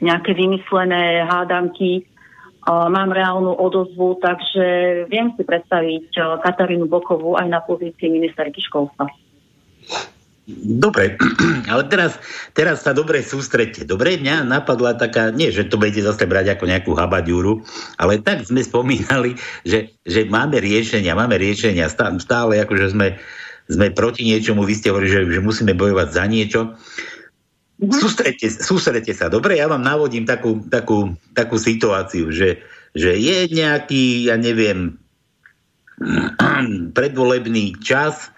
nejaké vymyslené hádanky. Mám reálnu odozvu, takže viem si predstaviť Katarínu Bokovú aj na pozícii ministerky školstva. Dobre, <clears throat> ale teraz, teraz sa dobre sústredte. Dobre, mňa napadla taká, nie, že to budete zase brať ako nejakú habaďúru, ale tak sme spomínali, že, že máme riešenia, máme riešenia, stále akože sme, sme proti niečomu, vy ste hovorili, že, že musíme bojovať za niečo. Mhm. Sústredte, sústredte sa. Dobre, ja vám navodím takú, takú, takú situáciu, že, že je nejaký, ja neviem, <clears throat> predvolebný čas,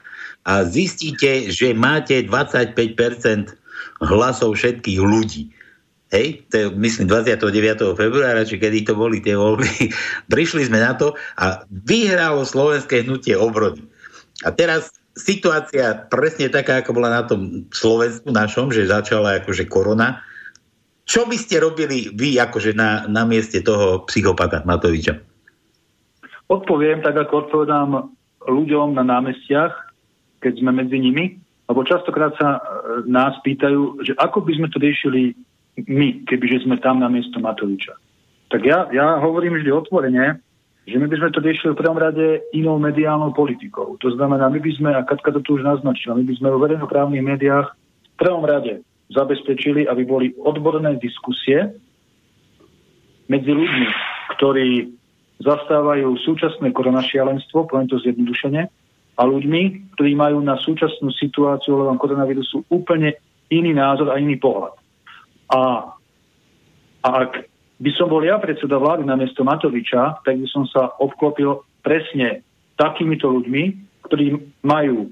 a zistíte, že máte 25% hlasov všetkých ľudí. Hej, to je myslím 29. februára, či kedy to boli tie voľby. <laughs> Prišli sme na to a vyhralo slovenské hnutie obrody. A teraz situácia presne taká, ako bola na tom Slovensku našom, že začala akože korona. Čo by ste robili vy akože na, na mieste toho psychopata Matoviča? Odpoviem tak, ako odpovedám ľuďom na námestiach, keď sme medzi nimi, lebo častokrát sa e, nás pýtajú, že ako by sme to riešili my, kebyže sme tam na miesto Matoviča. Tak ja, ja hovorím vždy otvorene, že my by sme to riešili v prvom rade inou mediálnou politikou. To znamená, my by sme, a Katka to tu už naznačila, my by sme vo verejnoprávnych médiách v prvom rade zabezpečili, aby boli odborné diskusie medzi ľuďmi, ktorí zastávajú súčasné koronašialenstvo, poviem to zjednodušene, a ľuďmi, ktorí majú na súčasnú situáciu ohľadom koronavírusu úplne iný názor a iný pohľad. A, a ak by som bol ja predseda vlády na miesto Matoviča, tak by som sa obklopil presne takýmito ľuďmi, ktorí majú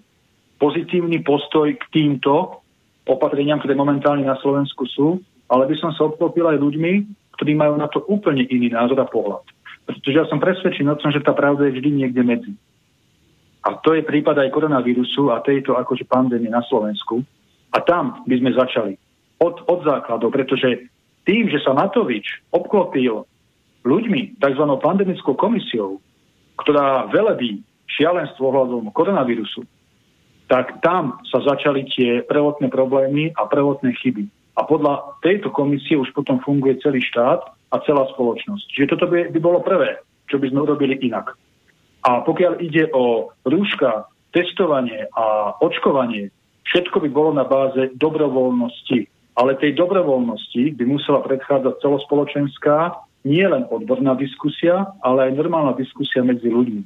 pozitívny postoj k týmto opatreniam, ktoré momentálne na Slovensku sú, ale by som sa obklopil aj ľuďmi, ktorí majú na to úplne iný názor a pohľad. Pretože ja som presvedčený o tom, že tá pravda je vždy niekde medzi. A to je prípad aj koronavírusu a tejto akože pandémie na Slovensku. A tam by sme začali. Od, od základov, pretože tým, že sa Matovič obklopil ľuďmi, tzv. pandemickou komisiou, ktorá velebí šialenstvo ohľadom koronavírusu, tak tam sa začali tie prvotné problémy a prvotné chyby. A podľa tejto komisie už potom funguje celý štát a celá spoločnosť. Čiže toto by, by bolo prvé, čo by sme urobili inak. A pokiaľ ide o rúška, testovanie a očkovanie, všetko by bolo na báze dobrovoľnosti. Ale tej dobrovoľnosti by musela predchádzať celospoločenská, nie len odborná diskusia, ale aj normálna diskusia medzi ľuďmi.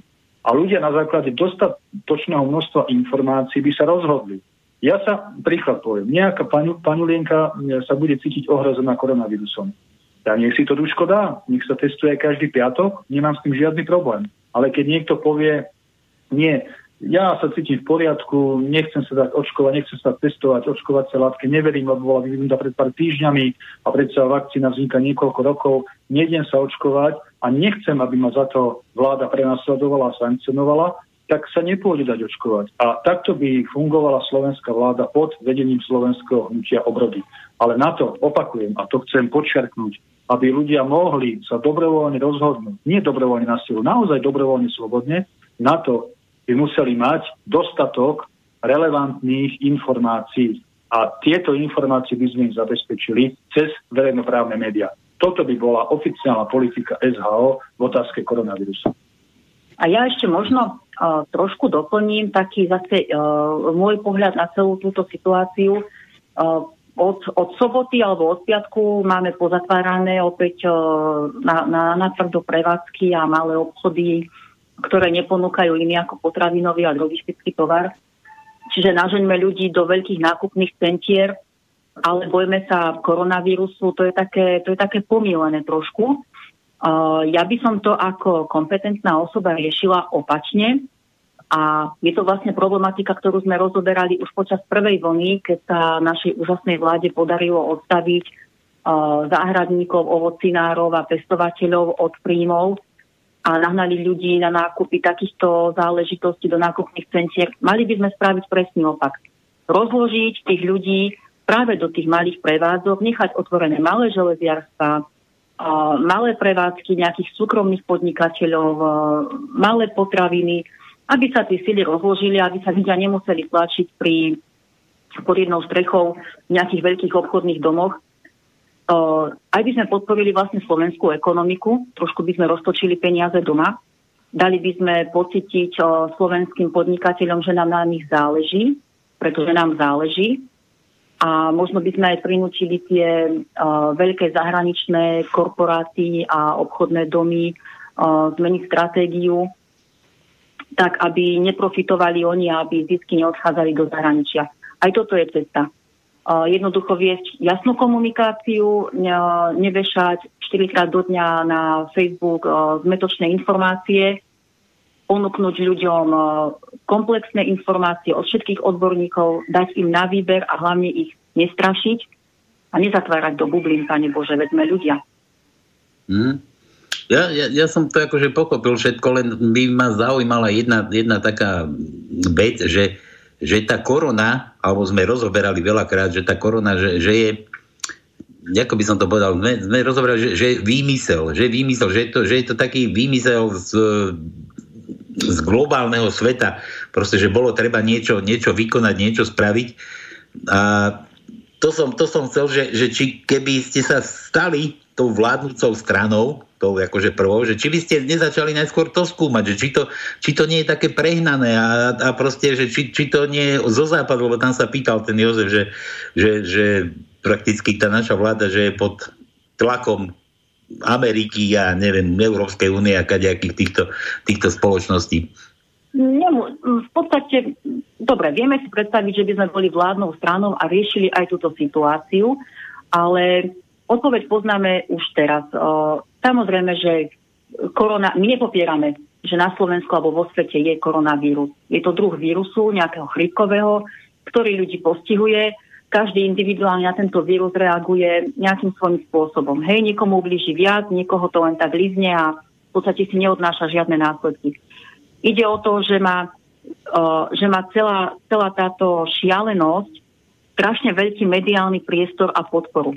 A ľudia na základe dostatočného množstva informácií by sa rozhodli. Ja sa príklad poviem. Nejaká panu, panulienka sa bude cítiť ohrozená koronavírusom. Ja nech si to rúško dá, nech sa testuje každý piatok, nemám s tým žiadny problém. Ale keď niekto povie, nie, ja sa cítim v poriadku, nechcem sa dať očkovať, nechcem sa testovať, očkovať sa látke, neverím, lebo bola vyvinutá pred pár týždňami a predsa vakcína vzniká niekoľko rokov, nejdem sa očkovať a nechcem, aby ma za to vláda prenasledovala a sankcionovala, tak sa nepôjde dať očkovať. A takto by fungovala slovenská vláda pod vedením slovenského hnutia obrody. Ale na to, opakujem, a to chcem podčiarknúť, aby ľudia mohli sa dobrovoľne rozhodnúť, nie dobrovoľne na silu, naozaj dobrovoľne slobodne, na to by museli mať dostatok relevantných informácií. A tieto informácie by sme im zabezpečili cez verejnoprávne médiá. Toto by bola oficiálna politika SHO v otázke koronavírusu. A ja ešte možno uh, trošku doplním taký zase uh, môj pohľad na celú túto situáciu. Uh, od, od soboty alebo od piatku máme pozatvárané opäť na, na, na tvrdo prevádzky a malé obchody, ktoré neponúkajú iný ako potravinový a logistický tovar. Čiže nažeňme ľudí do veľkých nákupných centier, ale bojme sa koronavírusu, to je také, to je také pomílené trošku. Uh, ja by som to ako kompetentná osoba riešila opačne, a je to vlastne problematika, ktorú sme rozoberali už počas prvej vlny, keď sa našej úžasnej vláde podarilo odstaviť uh, záhradníkov, ovocinárov a pestovateľov od príjmov a nahnali ľudí na nákupy takýchto záležitostí do nákupných centier. Mali by sme spraviť presný opak. Rozložiť tých ľudí práve do tých malých prevádzok, nechať otvorené malé železiarstva, malé prevádzky nejakých súkromných podnikateľov, malé potraviny, aby sa tie sily rozložili, aby sa ľudia nemuseli tlačiť pri, pod jednou strechou v nejakých veľkých obchodných domoch. Aj by sme podporili vlastne slovenskú ekonomiku, trošku by sme roztočili peniaze doma, dali by sme pocítiť slovenským podnikateľom, že nám na nich záleží, pretože nám záleží a možno by sme aj prinúčili tie uh, veľké zahraničné korporáty a obchodné domy uh, zmeniť stratégiu tak, aby neprofitovali oni a aby zisky neodchádzali do zahraničia. Aj toto je cesta. Jednoducho viesť jasnú komunikáciu, ne, nevešať 4 krát do dňa na Facebook uh, zmetočné informácie, ponúknuť ľuďom e, komplexné informácie od všetkých odborníkov, dať im na výber a hlavne ich nestrašiť a nezatvárať do bublín, Pane Bože, veď sme ľudia. Hmm. Ja, ja, ja som to akože pochopil všetko, len by ma zaujímala jedna, jedna taká vec, že, že tá korona, alebo sme rozoberali veľakrát, že tá korona, že, že je ako by som to povedal, sme, sme rozoberali, že, že je výmysel, že je výmysel, že je to, že je to taký výmysel z z globálneho sveta, proste, že bolo treba niečo, niečo vykonať, niečo spraviť. A to som, to som chcel, že, že či keby ste sa stali tou vládnúcou stranou, tou akože prvou, že či by ste nezačali najskôr to skúmať, že či to, či to nie je také prehnané a, a proste, že či, či to nie je zo západu, lebo tam sa pýtal ten Jozef, že, že, že prakticky tá naša vláda, že je pod tlakom Ameriky a neviem, Európskej únie a kadejakých týchto, týchto spoločností? Nemu, v podstate, dobre, vieme si predstaviť, že by sme boli vládnou stranou a riešili aj túto situáciu, ale odpoveď poznáme už teraz. Samozrejme, že korona, my nepopierame, že na Slovensku alebo vo svete je koronavírus. Je to druh vírusu, nejakého chrypkového, ktorý ľudí postihuje každý individuálne na tento vírus reaguje nejakým svojím spôsobom. Hej, niekomu ubliží viac, niekoho to len tak lízne a v podstate si neodnáša žiadne následky. Ide o to, že má, že má celá, celá táto šialenosť strašne veľký mediálny priestor a podporu.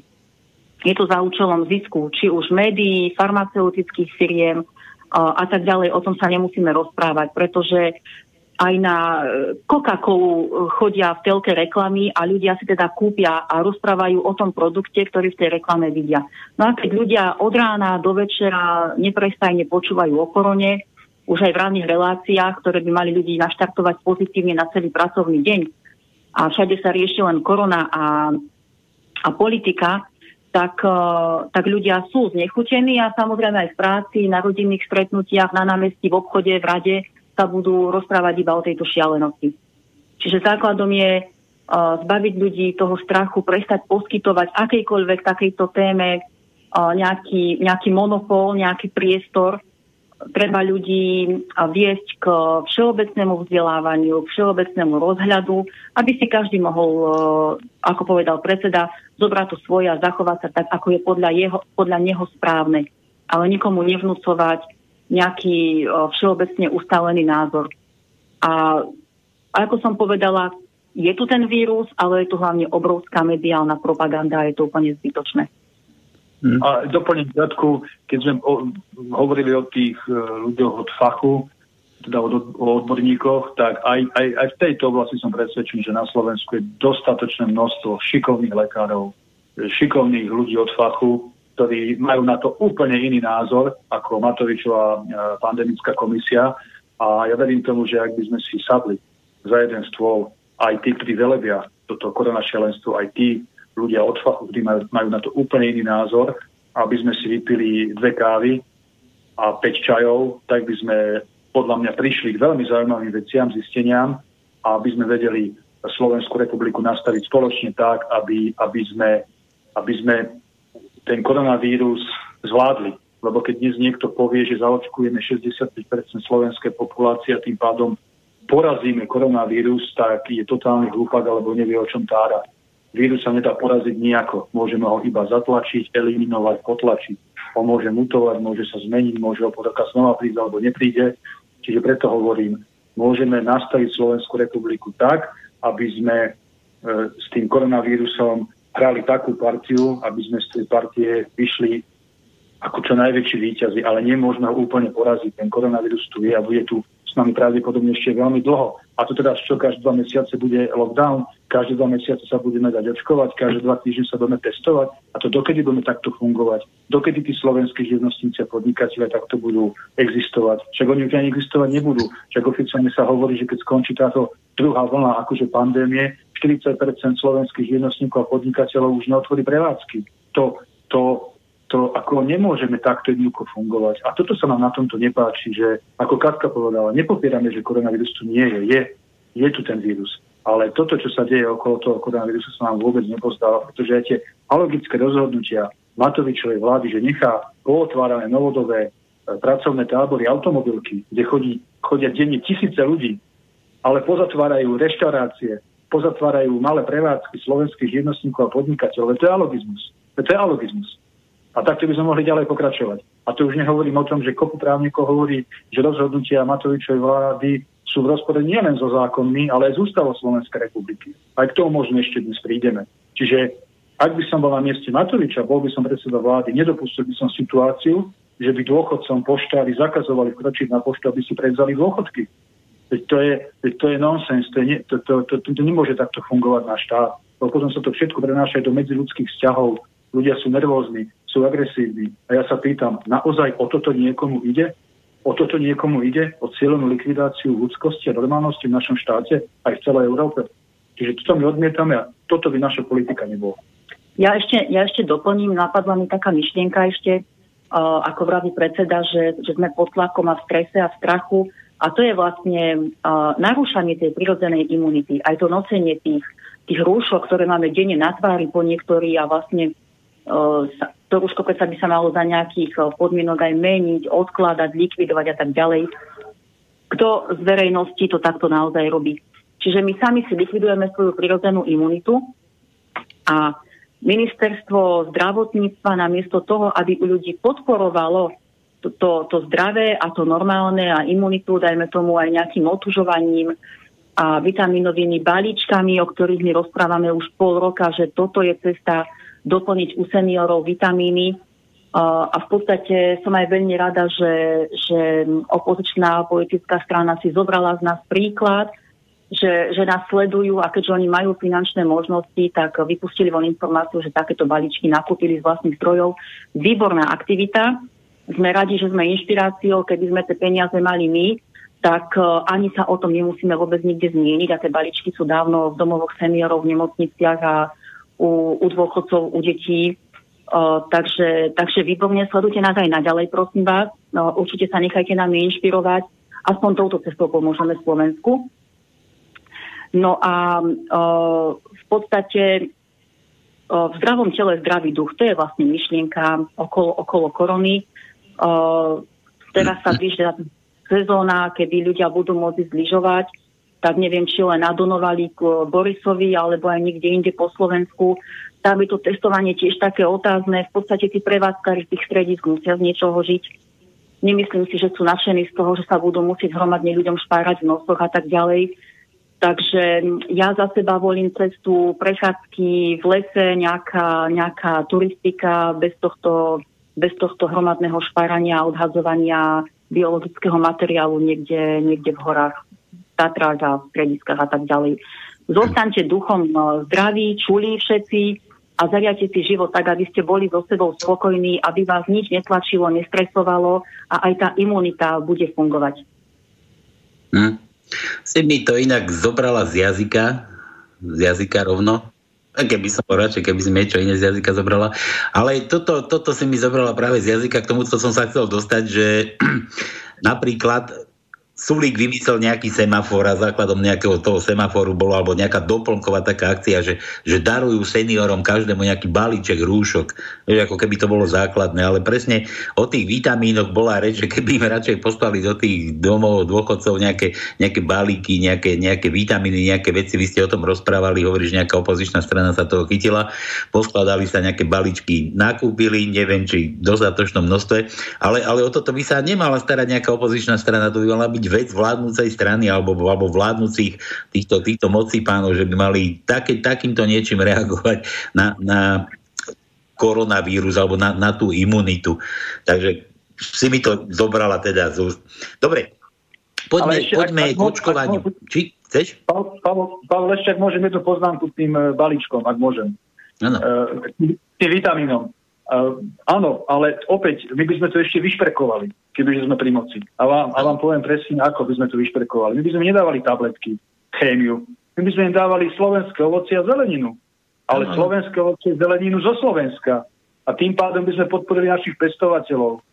Je to za účelom zisku, či už médií, farmaceutických firiem a tak ďalej. O tom sa nemusíme rozprávať, pretože aj na e, Coca-Colu e, chodia v telke reklamy a ľudia si teda kúpia a rozprávajú o tom produkte, ktorý v tej reklame vidia. No a keď ľudia od rána do večera neprestajne počúvajú o korone, už aj v ranných reláciách, ktoré by mali ľudí naštartovať pozitívne na celý pracovný deň a všade sa rieši len korona a, a politika, tak, e, tak ľudia sú znechutení a samozrejme aj v práci, na rodinných stretnutiach, na námestí, v obchode, v rade sa budú rozprávať iba o tejto šialenosti. Čiže základom je uh, zbaviť ľudí toho strachu, prestať poskytovať akejkoľvek takejto téme uh, nejaký, nejaký monopol, nejaký priestor. Treba ľudí viesť k všeobecnému vzdelávaniu, k všeobecnému rozhľadu, aby si každý mohol, uh, ako povedal predseda, zobrať to svoje a zachovať sa tak, ako je podľa, jeho, podľa neho správne. Ale nikomu nevnúcovať nejaký všeobecne ustálený názor. A ako som povedala, je tu ten vírus, ale je tu hlavne obrovská mediálna propaganda a je to úplne zbytočné. Hmm. A doplním krátku, keď sme o, hovorili o tých uh, ľuďoch od fachu, teda o, o odborníkoch, tak aj, aj, aj v tejto oblasti som presvedčený, že na Slovensku je dostatočné množstvo šikovných lekárov, šikovných ľudí od fachu, ktorí majú na to úplne iný názor ako Matovičová e, pandemická komisia. A ja verím tomu, že ak by sme si sadli za jeden stôl aj tí, ktorí velebia toto koronašialenstvo, aj tí ľudia od fachu, ktorí majú, majú na to úplne iný názor, aby sme si vypili dve kávy a 5 čajov, tak by sme podľa mňa prišli k veľmi zaujímavým veciam, zisteniam a aby sme vedeli Slovenskú republiku nastaviť spoločne tak, aby, aby, sme, aby sme ten koronavírus zvládli. Lebo keď dnes niekto povie, že zaočkujeme 65% slovenskej populácie a tým pádom porazíme koronavírus, tak je totálny hlúpak alebo nevie, o čom tára. Vírus sa nedá poraziť nejako. Môžeme ho iba zatlačiť, eliminovať, potlačiť. On môže mutovať, môže sa zmeniť, môže opotoka znova prísť alebo nepríde. Čiže preto hovorím, môžeme nastaviť Slovenskú republiku tak, aby sme s tým koronavírusom hrali takú partiu, aby sme z tej partie vyšli ako čo najväčší výťazí, ale nemôžeme ho úplne poraziť. Ten koronavírus tu je a bude tu s nami pravdepodobne ešte veľmi dlho. A to teda čo každé dva mesiace bude lockdown, každé dva mesiace sa budeme dať očkovať, každé dva týždne sa budeme testovať. A to dokedy budeme takto fungovať? Dokedy tí slovenskí živnostníci a podnikatelia takto budú existovať? Však oni už ani existovať nebudú. Však oficiálne sa hovorí, že keď skončí táto druhá vlna akože pandémie, 40% slovenských živnostníkov a podnikateľov už neotvorí prevádzky. To, to to ako nemôžeme takto jednoducho fungovať. A toto sa nám na tomto nepáči, že ako Katka povedala, nepopierame, že koronavírus tu nie je. Je, je tu ten vírus. Ale toto, čo sa deje okolo toho koronavírusu, sa nám vôbec nepozdáva, pretože aj tie alogické rozhodnutia Matovičovej vlády, že nechá pootvárané novodové e, pracovné tábory, automobilky, kde chodí, chodia denne tisíce ľudí, ale pozatvárajú reštaurácie, pozatvárajú malé prevádzky slovenských jednotníkov a podnikateľov. To je alogizmus. To je alogizmus. A takto by sme mohli ďalej pokračovať. A to už nehovorím o tom, že kopu právnikov hovorí, že rozhodnutia Matovičovej vlády sú v rozpore nielen so zákonmi, ale aj z ústavou Slovenskej republiky. Aj k tomu možno ešte dnes prídeme. Čiže ak by som bol na mieste Matoviča, bol by som predseda vlády, nedopustil by som situáciu, že by dôchodcom poštári zakazovali vkročiť na poštu, aby si prevzali dôchodky. Veď to je, to je nonsens, to, je, to, to, to, to, to nemôže takto fungovať na štát. Lebo potom sa to všetko prenáša do medziludských vzťahov. Ľudia sú nervózni, sú agresívni. A ja sa pýtam, naozaj o toto niekomu ide? O toto niekomu ide? O cieľenú likvidáciu ľudskosti a normálnosti v našom štáte aj v celej Európe? Čiže toto my odmietame a toto by naša politika nebola. Ja ešte, ja ešte doplním, napadla mi taká myšlienka ešte, uh, ako vraví predseda, že, že sme pod tlakom a v strese a v strachu. A to je vlastne uh, narúšanie tej prirodzenej imunity. Aj to nocenie tých, tých rúšok, ktoré máme denne na tvári po niektorí a vlastne uh, sa, to rúško predsa by sa malo za nejakých eh, podmienok aj meniť, odkladať, likvidovať a tak ďalej. Kto z verejnosti to takto naozaj robí? Čiže my sami si likvidujeme svoju prirodzenú imunitu a ministerstvo zdravotníctva namiesto toho, aby u ľudí podporovalo to, to, to zdravé a to normálne a imunitu, dajme tomu aj nejakým otužovaním a vitaminovými balíčkami, o ktorých my rozprávame už pol roka, že toto je cesta doplniť u seniorov vitamíny. A v podstate som aj veľmi rada, že, že opozičná politická strana si zobrala z nás príklad, že, že nás sledujú a keďže oni majú finančné možnosti, tak vypustili von informáciu, že takéto balíčky nakúpili z vlastných zdrojov. Výborná aktivita. Sme radi, že sme inšpiráciou, keby sme tie peniaze mali my, tak ani sa o tom nemusíme vôbec nikde zmieniť a tie balíčky sú dávno v domovoch seniorov, v nemocniciach a u, u dôchodcov, u detí. Uh, takže, takže výborne sledujte nás aj naďalej, prosím vás. No, určite sa nechajte nami inšpirovať. Aspoň touto cestou pomôžeme Slovensku. No a uh, v podstate uh, v zdravom tele zdravý duch, to je vlastne myšlienka okolo, okolo korony. Uh, teraz sa blíži sezóna, kedy ľudia budú môcť zlyžovať tak neviem, či len na Donovali k Borisovi alebo aj niekde inde po Slovensku. Tam je to testovanie tiež také otázne. V podstate tí prevádzkari tých stredisk musia z niečoho žiť. Nemyslím si, že sú nadšení z toho, že sa budú musieť hromadne ľuďom špárať v nosoch a tak ďalej. Takže ja za seba volím cestu prechádzky v lese, nejaká, nejaká turistika bez tohto, bez tohto hromadného špárania a odhadzovania biologického materiálu niekde, niekde v horách. Tatrách a v strediskách a tak ďalej. Zostaňte duchom no, zdraví, čulí všetci a zariate si život tak, aby ste boli so sebou spokojní, aby vás nič netlačilo, nestresovalo a aj tá imunita bude fungovať. Hm. Si mi to inak zobrala z jazyka, z jazyka rovno, keby som bol radšej, keby si niečo iné z jazyka zobrala. Ale toto, toto si mi zobrala práve z jazyka, k tomu, co som sa chcel dostať, že <clears throat> napríklad Sulík vymyslel nejaký semafor a základom nejakého toho semaforu bolo alebo nejaká doplnková taká akcia, že, že darujú seniorom každému nejaký balíček rúšok. Vieš, ako keby to bolo základné, ale presne o tých vitamínoch bola reč, že keby im radšej poslali do tých domov dôchodcov nejaké, nejaké balíky, nejaké, nejaké vitamíny, nejaké veci, vy ste o tom rozprávali, hovoríš, nejaká opozičná strana sa toho chytila, poskladali sa nejaké balíčky, nakúpili, neviem, či v dostatočnom množstve, ale, ale o toto by sa nemala starať nejaká opozičná strana, to by mala byť vec vládnúcej strany alebo, alebo vládnúcich týchto, týchto mocí pánov, že by mali také, takýmto niečím reagovať na, na koronavírus alebo na, na tú imunitu. Takže si mi to zobrala teda z Dobre, poďme, ešte, poďme ak, k očkovaniu. Či chceš? Pavel, Pavel, ešte ak môžem jednu poznámku k tým e, balíčkom, ak môžem. Ano. Uh, tým vitamínom. Uh, áno, ale opäť, my by sme to ešte vyšprekovali, keby sme pri moci. A vám, a vám poviem presne, ako by sme to vyšprekovali. My by sme nedávali tabletky, chémiu. My by sme im dávali slovenské ovoci a zeleninu ale ano. slovenské ovocie zeleninu zo Slovenska. A tým pádom by sme podporili našich pestovateľov.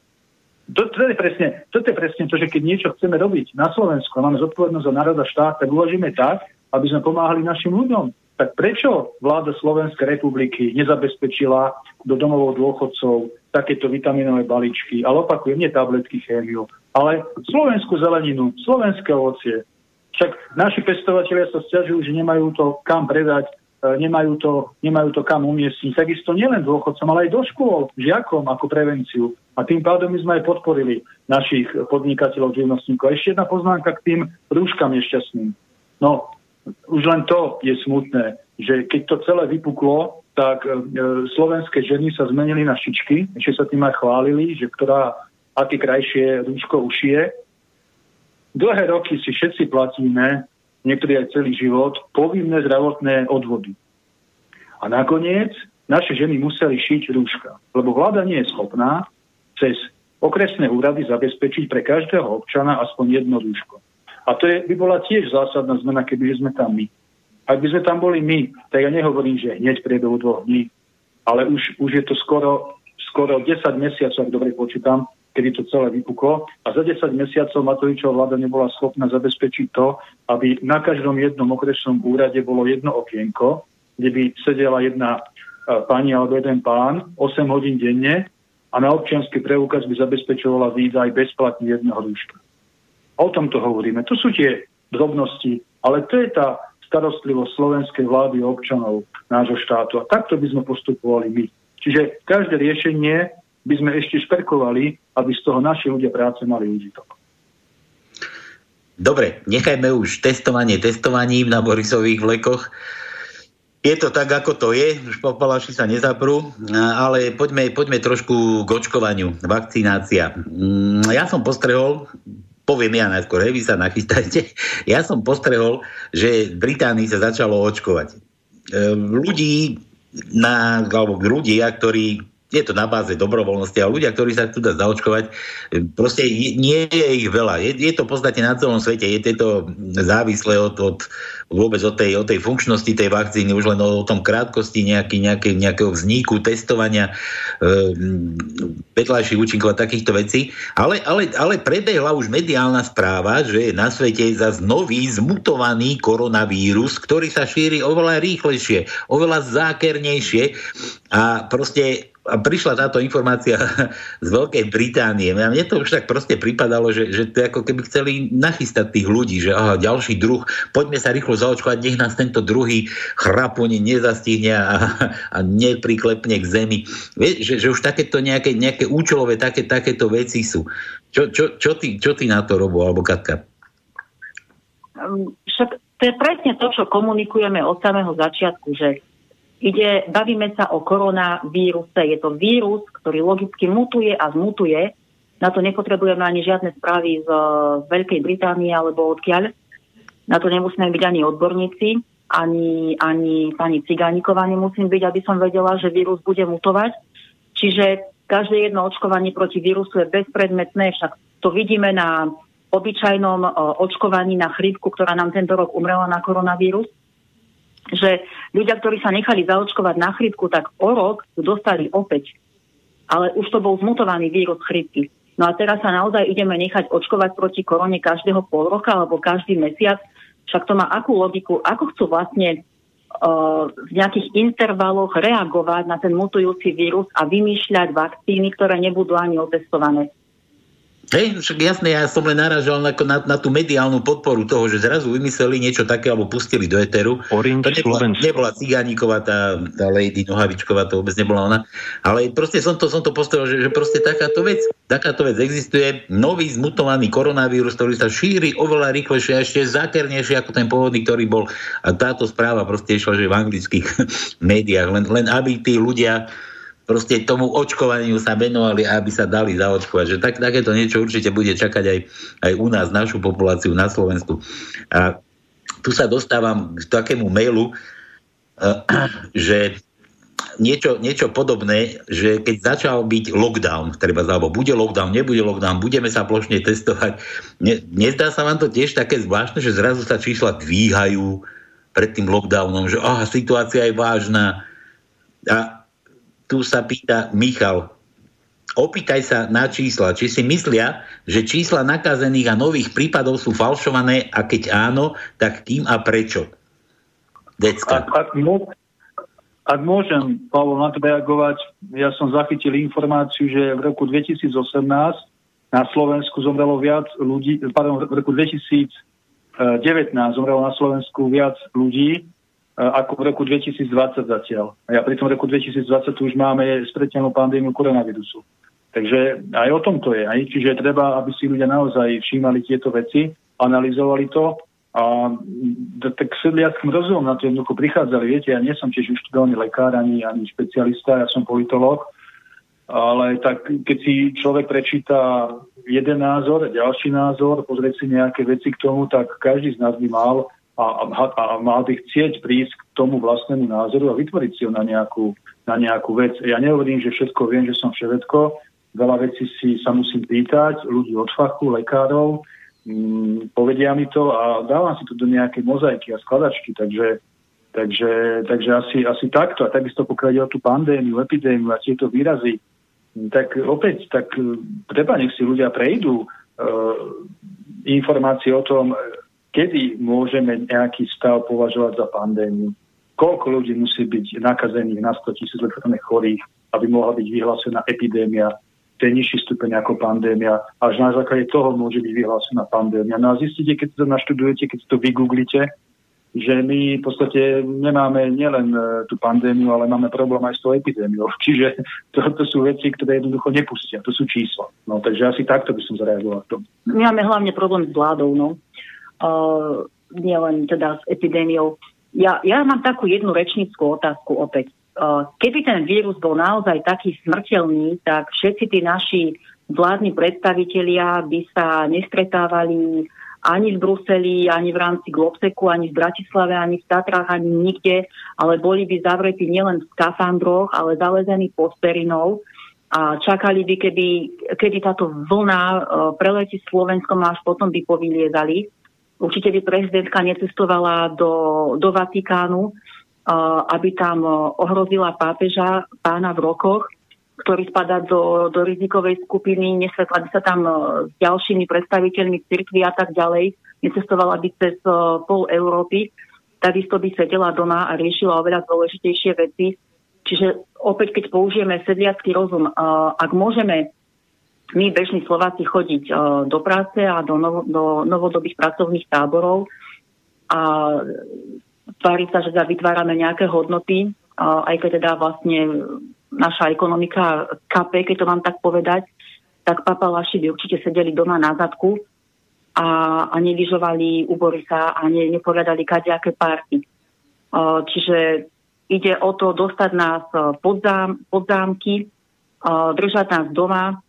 To, to, je presne, to je presne to, že keď niečo chceme robiť na Slovensku, máme zodpovednosť za národa štát, tak uvažíme tak, aby sme pomáhali našim ľuďom. Tak prečo vláda Slovenskej republiky nezabezpečila do domovov dôchodcov takéto vitaminové balíčky, ale opakujem, nie tabletky, chémiu, ale slovenskú zeleninu, slovenské ovocie. Však naši pestovateľia sa stiažujú, že nemajú to kam predať, E, nemajú to, nemajú to kam umiestniť. Takisto nielen dôchodcom, ale aj do škôl, žiakom ako prevenciu. A tým pádom my sme aj podporili našich podnikateľov, živnostníkov. A ešte jedna poznámka k tým rúškam nešťastným. No, už len to je smutné, že keď to celé vypuklo, tak e, slovenské ženy sa zmenili na šičky, ešte sa tým aj chválili, že ktorá aké krajšie rúško ušije. Dlhé roky si všetci platíme niektorí aj celý život, povinné zdravotné odvody. A nakoniec naše ženy museli šiť rúška, lebo vláda nie je schopná cez okresné úrady zabezpečiť pre každého občana aspoň jedno rúško. A to je, by bola tiež zásadná zmena, keby sme tam my. Ak by sme tam boli my, tak ja nehovorím, že hneď priebehu dvoch dní, ale už, už je to skoro, skoro 10 mesiacov, ak dobre počítam, kedy to celé vypuklo. A za 10 mesiacov Matovičová vláda nebola schopná zabezpečiť to, aby na každom jednom okresnom úrade bolo jedno okienko, kde by sedela jedna e, pani alebo jeden pán 8 hodín denne a na občianský preukaz by zabezpečovala víza aj bezplatne jedného rúška. O tom to hovoríme. To sú tie drobnosti, ale to je tá starostlivosť slovenskej vlády a občanov nášho štátu. A takto by sme postupovali my. Čiže každé riešenie by sme ešte šperkovali, aby z toho naši ľudia práce mali užitok. Dobre, nechajme už testovanie testovaním na Borisových vlekoch. Je to tak, ako to je, už popalaši sa nezaprú, ale poďme, poďme trošku k očkovaniu, vakcinácia. Mm, ja som postrehol, poviem ja najskôr, hej, vy sa nachystajte, <laughs> ja som postrehol, že v Británii sa začalo očkovať. E, ľudí, na, alebo ľudia, ktorí je to na báze dobrovoľnosti a ľudia, ktorí sa chcú dať zaočkovať, proste nie je ich veľa. Je, je to v podstate na celom svete, je to závislé od, od vôbec o tej, o tej funkčnosti tej vakcíny, už len o, o tom krátkosti nejaký, nejaké, nejakého vzniku, testovania, e, účinkov a takýchto vecí. Ale, ale, ale prebehla už mediálna správa, že je na svete zase nový zmutovaný koronavírus, ktorý sa šíri oveľa rýchlejšie, oveľa zákernejšie a proste a prišla táto informácia <laughs> z Veľkej Británie. A mne to už tak proste pripadalo, že, že to ako keby chceli nachystať tých ľudí, že aha, ďalší druh, poďme sa rýchlo zaočkovať, nech nás tento druhý chrapone nezastihne a, <laughs> a nepriklepne k zemi. Vie, že, že už takéto nejaké, nejaké účelové také, takéto veci sú. Čo, čo, čo, ty, čo ty na to robo, alebo Katka? Ehm, však to je presne to, čo komunikujeme od samého začiatku, že Ide, bavíme sa o koronavíruse. Je to vírus, ktorý logicky mutuje a zmutuje. Na to nepotrebujeme ani žiadne správy z Veľkej Británie alebo odkiaľ. Na to nemusíme byť ani odborníci, ani, ani pani Cigániková nemusím byť, aby som vedela, že vírus bude mutovať. Čiže každé jedno očkovanie proti vírusu je bezpredmetné, však to vidíme na obyčajnom očkovaní na chrípku, ktorá nám tento rok umrela na koronavírus že ľudia, ktorí sa nechali zaočkovať na chrypku, tak o rok to dostali opäť. Ale už to bol zmutovaný vírus chrypky. No a teraz sa naozaj ideme nechať očkovať proti korone každého pol roka alebo každý mesiac. Však to má akú logiku, ako chcú vlastne uh, v nejakých intervaloch reagovať na ten mutujúci vírus a vymýšľať vakcíny, ktoré nebudú ani otestované. Hej, však jasné, ja som len naražal na, na, na tú mediálnu podporu toho, že zrazu vymysleli niečo také, alebo pustili do Eteru. Orange to nebola, nebola Cigániková, tá, tá Lady Nohavičková, to vôbec nebola ona. Ale proste som to, som to postavil, že, že proste takáto vec, takáto vec existuje. Nový zmutovaný koronavírus, ktorý sa šíri oveľa rýchlejšie a ešte zákernejšie ako ten pôvodný, ktorý bol. A táto správa proste išla, že v anglických <laughs> médiách, len, len aby tí ľudia proste tomu očkovaniu sa venovali, aby sa dali zaočkovať. Že tak, takéto niečo určite bude čakať aj, aj u nás, našu populáciu na Slovensku. A tu sa dostávam k takému mailu, eh, <clears throat> že niečo, niečo podobné, že keď začal byť lockdown, treba alebo bude lockdown, nebude lockdown, budeme sa plošne testovať. Ne, nezdá sa vám to tiež také zvláštne, že zrazu sa čísla dvíhajú pred tým lockdownom, že aha, situácia je vážna. A tu sa pýta Michal, opýtaj sa na čísla, či si myslia, že čísla nakazených a nových prípadov sú falšované a keď áno, tak kým a prečo? Decka. Ak, ak, ak môžem, Pavel, na to reagovať, ja som zachytil informáciu, že v roku 2018 na Slovensku zomrelo viac ľudí, pardon, v roku 2019 zomrelo na Slovensku viac ľudí, ako v roku 2020 zatiaľ. A ja pri tom roku 2020 už máme smrteľnú pandémiu koronavírusu. Takže aj o tom to je. Aj? Čiže treba, aby si ľudia naozaj všímali tieto veci, analyzovali to a tak sedliackým rozumom na to jednoducho prichádzali. Viete, ja nie som tiež už študovaný lekár ani, ani špecialista, ja som politolog, ale tak keď si človek prečíta jeden názor, ďalší názor, pozrieť si nejaké veci k tomu, tak každý z nás by mal a, a, a mal by chcieť prísť k tomu vlastnému názoru a vytvoriť si ho na nejakú, na nejakú vec. Ja nehovorím, že všetko viem, že som všetko. Veľa vecí si sa musím pýtať, ľudí od fachu, lekárov, mm, povedia mi to a dávam si to do nejakej mozaiky a skladačky, takže, takže, takže asi, asi takto. A takisto pokiaľ ide o tú pandémiu, epidémiu a tieto výrazy, tak opäť, tak treba nech si ľudia prejdú uh, informácie o tom, kedy môžeme nejaký stav považovať za pandémiu, koľko ľudí musí byť nakazených na 100 tisíc chorých, aby mohla byť vyhlásená epidémia, ten nižší stupeň ako pandémia. Až na základe toho môže byť vyhlásená pandémia. No a zistíte, keď to naštudujete, keď to vygooglite, že my v podstate nemáme nielen e, tú pandémiu, ale máme problém aj s tou epidémiou. <laughs> Čiže to, to sú veci, ktoré jednoducho nepustia. To sú čísla. No, takže asi takto by som zareagoval. My máme hlavne problém s vládou. No nielen teda s epidémiou. Ja, ja mám takú jednu rečnickú otázku opäť. Uh, keby ten vírus bol naozaj taký smrteľný, tak všetci tí naši vládni predstavitelia by sa nestretávali ani v Bruseli, ani v rámci Globseku, ani v Bratislave, ani v Tatrách, ani nikde, ale boli by zavretí nielen v skafandroch, ale zalezení pod perinou a čakali by, keby, kedy táto vlna uh, preletí Slovenskom a až potom by povyliezali. Určite by prezidentka necestovala do, do Vatikánu, aby tam ohrozila pápeža pána v rokoch, ktorý spadá do, do rizikovej skupiny, nesvetla by sa tam s ďalšími predstaviteľmi cirkvi a tak ďalej, necestovala by cez pol Európy, takisto by sedela doma a riešila oveľa dôležitejšie veci. Čiže opäť, keď použijeme sedliacký rozum, ak môžeme my bežní Slováci chodiť uh, do práce a do, novo, do novodobých pracovných táborov a tváriť sa, že vytvárame nejaké hodnoty, uh, aj keď teda vlastne naša ekonomika kape, keď to mám tak povedať, tak papalaši by určite sedeli doma na zadku a, a nevyžovali úbory sa a ne, nepovedali kadejaké párty. Uh, čiže ide o to dostať nás pod, zám, pod zámky, držať nás doma,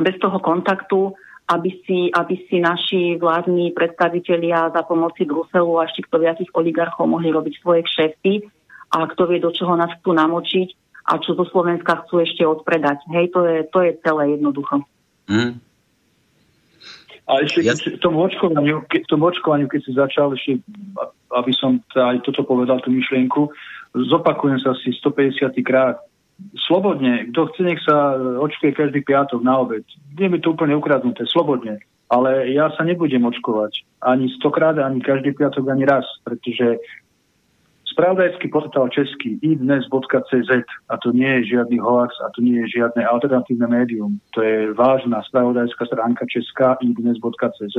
bez toho kontaktu, aby si, aby si naši vládni predstavitelia za pomoci Bruselu a ešte kto viacich oligarchov mohli robiť svoje kšefty a kto vie, do čoho nás chcú namočiť a čo zo Slovenska chcú ešte odpredať. Hej, to je, to je celé jednoducho. Mm. A ešte ja... v tom očkovaniu, ke, v tom očkovaniu, keď si začal, ešte, aby som aj toto povedal, tú myšlienku, zopakujem sa si 150 krát, slobodne, kto chce, nech sa očkuje každý piatok na obed. Nie mi to úplne ukradnuté, slobodne. Ale ja sa nebudem očkovať ani stokrát, ani každý piatok, ani raz, pretože Spravodajský portál český idnes.cz a to nie je žiadny hoax a to nie je žiadne alternatívne médium. To je vážna spravodajská stránka česká idnes.cz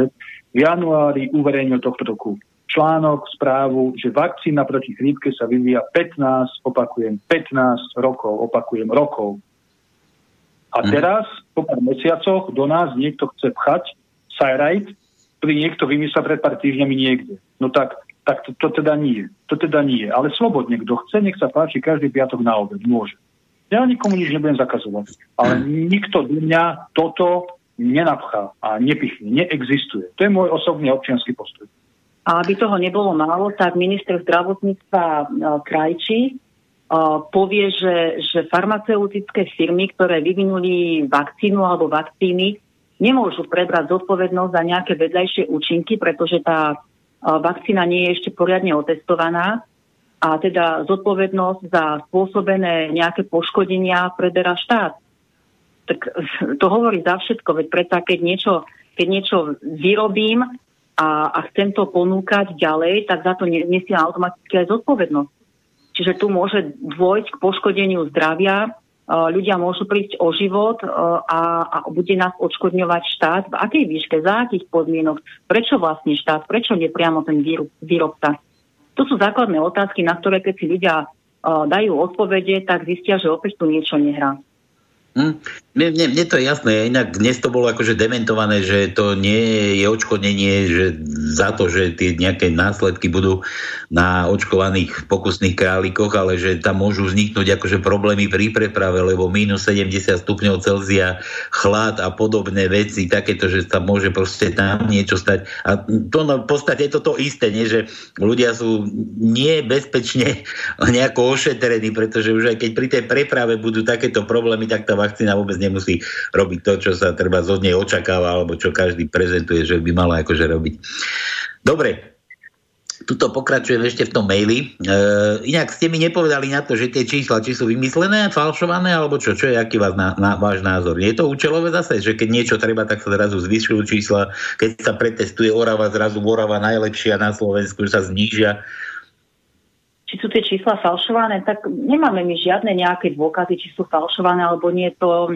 v januári uverejnil tohto roku článok, správu, že vakcína proti chrípke sa vyvíja 15, opakujem, 15 rokov, opakujem, rokov. A mhm. teraz, po pár mesiacoch, do nás niekto chce pchať Sajrajt, ktorý niekto vymyslel pred pár týždňami niekde. No tak tak to, to teda nie. To teda nie. Ale slobodne, kto chce, nech sa páči, každý piatok na obed môže. Ja nikomu nič nebudem zakazovať. Ale nikto do mňa toto nenapchá a nepichne. Neexistuje. To je môj osobný občianský postoj. A aby toho nebolo málo, tak minister zdravotníctva e, Krajčí e, povie, že, že farmaceutické firmy, ktoré vyvinuli vakcínu alebo vakcíny, nemôžu prebrať zodpovednosť za nejaké vedľajšie účinky, pretože tá vakcína nie je ešte poriadne otestovaná a teda zodpovednosť za spôsobené nejaké poškodenia preberá štát. Tak <laughs> to hovorí za všetko, veď preto, keď niečo, keď niečo vyrobím a, a chcem to ponúkať ďalej, tak za to nesiem automaticky aj zodpovednosť. Čiže tu môže dôjsť k poškodeniu zdravia ľudia môžu prísť o život a, a bude nás odškodňovať štát. V akej výške, za akých podmienok, prečo vlastne štát, prečo nie priamo ten výrob, výrobca. To sú základné otázky, na ktoré keď si ľudia dajú odpovede, tak zistia, že opäť tu niečo nehrá. Hm? Mne, mne, mne to je jasné, inak dnes to bolo akože dementované, že to nie je očkodnenie že za to, že tie nejaké následky budú na očkovaných pokusných králikoch, ale že tam môžu vzniknúť akože problémy pri preprave, lebo minus 70 stupňov Celzia, chlad a podobné veci, takéto, že sa môže proste tam niečo stať. A to no, v podstate je to to isté, nie? že ľudia sú nebezpečne <laughs> nejako ošetrení, pretože už aj keď pri tej preprave budú takéto problémy, tak tá vakcína vôbec nemusí robiť to, čo sa treba zo nej očakáva, alebo čo každý prezentuje, že by mala akože robiť. Dobre, tuto pokračujem ešte v tom maili. E, inak ste mi nepovedali na to, že tie čísla, či sú vymyslené, falšované, alebo čo, čo je aký vás na, na, váš názor? Je to účelové zase, že keď niečo treba, tak sa zrazu zvyšujú čísla, keď sa pretestuje Orava, zrazu Orava najlepšia na Slovensku, že sa znížia či sú tie čísla falšované, tak nemáme my žiadne nejaké dôkazy, či sú falšované alebo nie. To